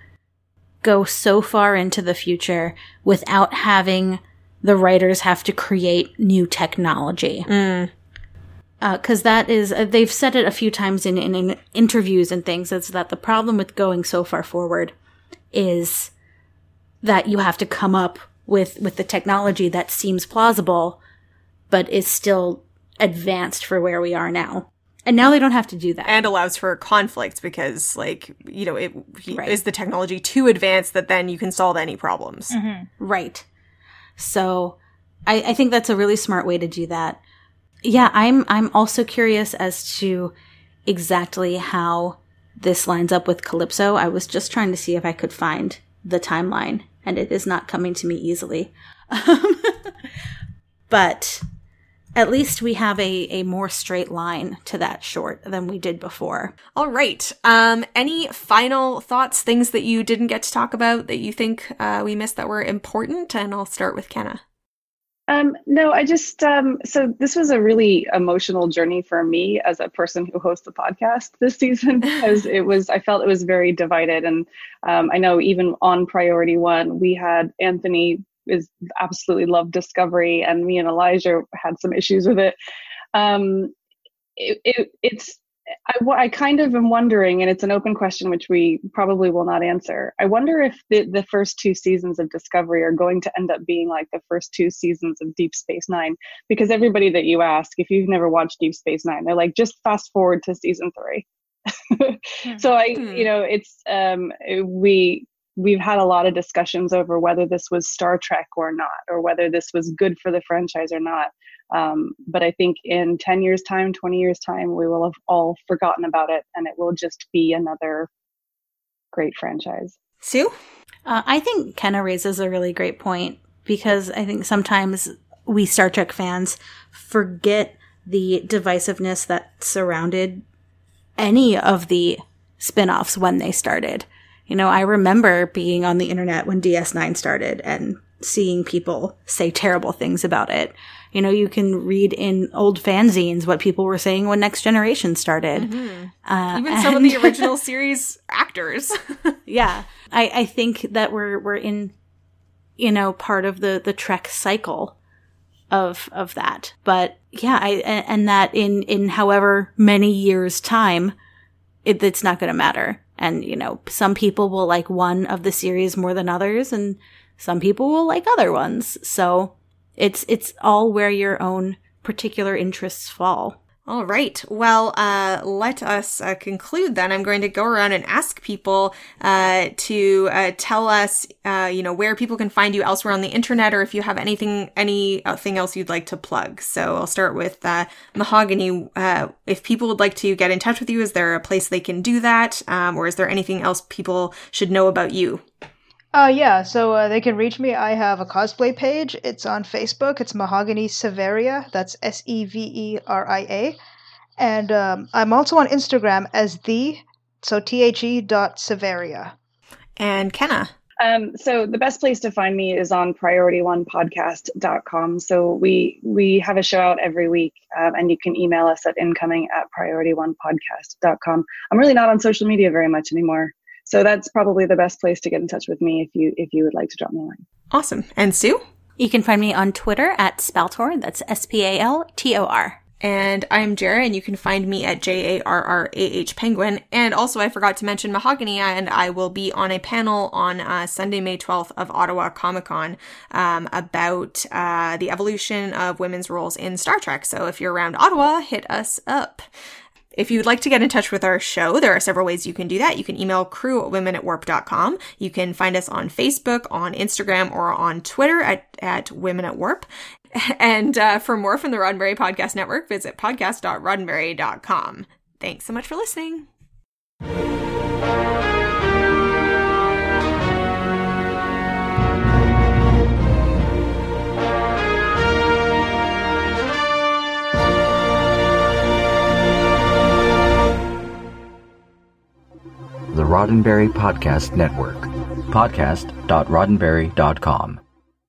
Speaker 2: go so far into the future without having the writers have to create new technology.
Speaker 1: Mm.
Speaker 2: Because that is, uh, they've said it a few times in, in, in interviews and things, is that the problem with going so far forward is that you have to come up with, with the technology that seems plausible, but is still advanced for where we are now. And now they don't have to do that.
Speaker 1: And allows for conflict because, like, you know, it
Speaker 2: Right.
Speaker 1: is the technology too advanced that then you can solve any problems.
Speaker 2: Right. So I, I think that's a really smart way to do that. Yeah, I'm I'm also curious as to exactly how this lines up with Calypso. I was just trying to see if I could find the timeline, and it is not coming to me easily. Um, but at least we have a, a more straight line to that short than we did before.
Speaker 1: All right. Um, any final thoughts, things that you didn't get to talk about that you think uh, we missed that were important? And I'll start with Kenna.
Speaker 4: Um, no, I just um, so this was a really emotional journey for me as a person who hosts a podcast this season because it was I felt it was very divided, and um, I know even on Priority One we had Anthony is absolutely loved Discovery, and me and Elijah had some issues with it. Um, it, it it's I, I kind of am wondering, and it's an open question which we probably will not answer. I wonder if the, the first two seasons of Discovery are going to end up being like the first two seasons of Deep Space Nine, because everybody that you ask, if you've never watched Deep Space Nine, they're like, just fast forward to season three. so I, you hmm. know, it's um, we we've had a lot of discussions over whether this was Star Trek or not, or whether this was good for the franchise or not. Um, but I think in 10 years' time, 20 years' time, we will have all forgotten about it and it will just be another great franchise.
Speaker 1: Sue?
Speaker 2: Uh, I think Kenna raises a really great point because I think sometimes we Star Trek fans forget the divisiveness that surrounded any of the spin offs when they started. You know, I remember being on the internet when DS9 started and seeing people say terrible things about it. You know, you can read in old fanzines what people were saying when Next Generation started.
Speaker 1: Mm-hmm. Uh, Even some and- of the original series actors.
Speaker 2: yeah, I, I think that we're we're in, you know, part of the the Trek cycle of of that. But yeah, I and that in in however many years time, it, it's not going to matter. And you know, some people will like one of the series more than others, and some people will like other ones. So it's it's all where your own particular interests fall.
Speaker 1: All right. Well, uh, let us uh, conclude then. I'm going to go around and ask people uh, to uh, tell us, uh, you know, where people can find you elsewhere on the internet, or if you have anything, anything else you'd like to plug. So I'll start with uh, Mahogany. if people would like to get in touch with you, is there a place they can do that, um, or is there anything else people should know about you?
Speaker 3: Uh, yeah, so uh, they can reach me. I have a cosplay page. It's on Facebook. It's Mahogany Severia. That's S E V E R I A. And um, I'm also on Instagram as the, so T H E dot Severia.
Speaker 1: And Kenna.
Speaker 4: Um, so the best place to find me is on priorityonepodcast.com. So we we have a show out every week, um, and you can email us at incoming at priorityonepodcast.com. I'm really not on social media very much anymore. So that's probably the best place to get in touch with me if you if you would like to drop me a line.
Speaker 1: Awesome. And Sue?
Speaker 2: You can find me on Twitter at Spaltor. That's S P A L T O R.
Speaker 1: And I'm Jarrah, and you can find me at J A R R A H Penguin. And also, I forgot to mention Mahogany, and I will be on a panel on uh, Sunday, May 12th of Ottawa Comic Con um, about uh, the evolution of women's roles in Star Trek. So if you're around Ottawa, hit us up. If you'd like to get in touch with our show, there are several ways you can do that. You can email crew at women at warp.com. You can find us on Facebook, on Instagram, or on Twitter at, at women at warp. And uh, for more from the Roddenberry Podcast Network, visit podcast.roddenberry.com. Thanks so much for listening.
Speaker 5: The Roddenberry Podcast Network. Podcast.roddenberry.com.